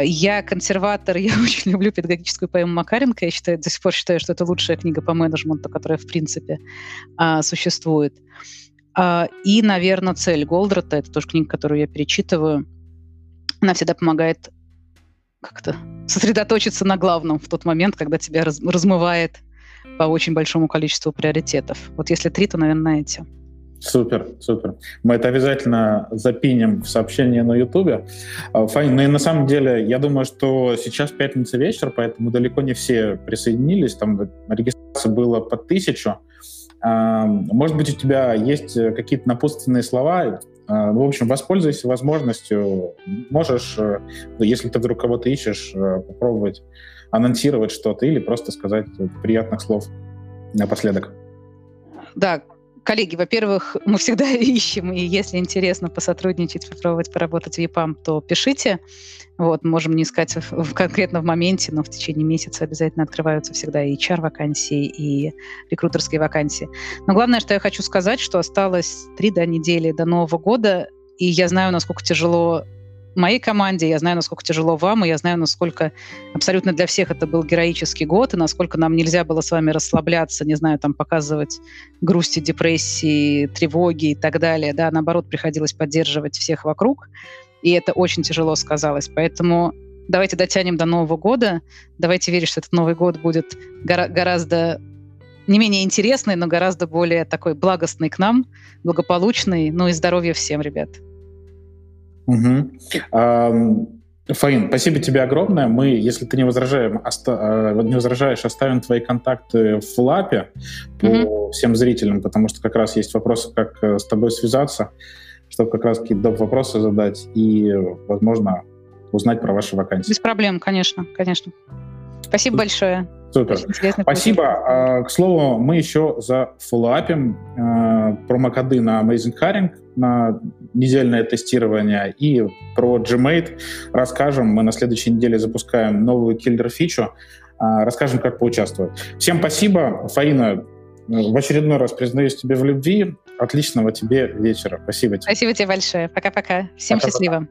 Я консерватор, я очень люблю педагогическую поэму Макаренко. Я считаю, до сих пор считаю, что это лучшая книга по менеджменту, которая, в принципе, а, существует. А, и, наверное, «Цель Голдрата» — это тоже книга, которую я перечитываю. Она всегда помогает как-то сосредоточиться на главном в тот момент, когда тебя раз, размывает по очень большому количеству приоритетов. Вот если три, то, наверное, эти. Супер, супер. Мы это обязательно запинем в сообщении на Ютубе. А, Фаин, ну и на самом деле, я думаю, что сейчас пятница вечер, поэтому далеко не все присоединились. Там регистрация было по тысячу. А, может быть, у тебя есть какие-то напутственные слова? А, в общем, воспользуйся возможностью. Можешь, э, если ты вдруг кого-то ищешь, э, попробовать анонсировать что-то или просто сказать приятных слов напоследок. Да, Коллеги, во-первых, мы всегда ищем, и если интересно посотрудничать, попробовать поработать в ЕПАМ, то пишите. Вот, можем не искать в, в, конкретно в моменте, но в течение месяца обязательно открываются всегда и HR-вакансии, и рекрутерские вакансии. Но главное, что я хочу сказать, что осталось три до недели до Нового года, и я знаю, насколько тяжело моей команде, я знаю, насколько тяжело вам, и я знаю, насколько абсолютно для всех это был героический год, и насколько нам нельзя было с вами расслабляться, не знаю, там показывать грусти, депрессии, тревоги и так далее. Да, наоборот, приходилось поддерживать всех вокруг, и это очень тяжело сказалось. Поэтому давайте дотянем до Нового года, давайте верить, что этот Новый год будет гора- гораздо не менее интересный, но гораздо более такой благостный к нам, благополучный. Ну и здоровья всем, ребят. Угу. Фаин, спасибо тебе огромное. Мы, если ты не, возражаем, оста- э, не возражаешь, оставим твои контакты в лапе по угу. всем зрителям, потому что как раз есть вопросы, как э, с тобой связаться, чтобы как раз какие-то вопросы задать и, возможно, узнать про ваши вакансии. Без проблем, конечно, конечно. Спасибо большое. Супер. Спасибо. А, к слову, мы еще за фоллоуапим а, промокоды на Amazing Hiring, на недельное тестирование и про Gmate расскажем. Мы на следующей неделе запускаем новую киллер-фичу. А, расскажем, как поучаствовать. Всем спасибо. Фаина, в очередной раз признаюсь тебе в любви. Отличного тебе вечера. Спасибо тебе. Спасибо тебе большое. Пока-пока. Всем Пока-пока. счастливо.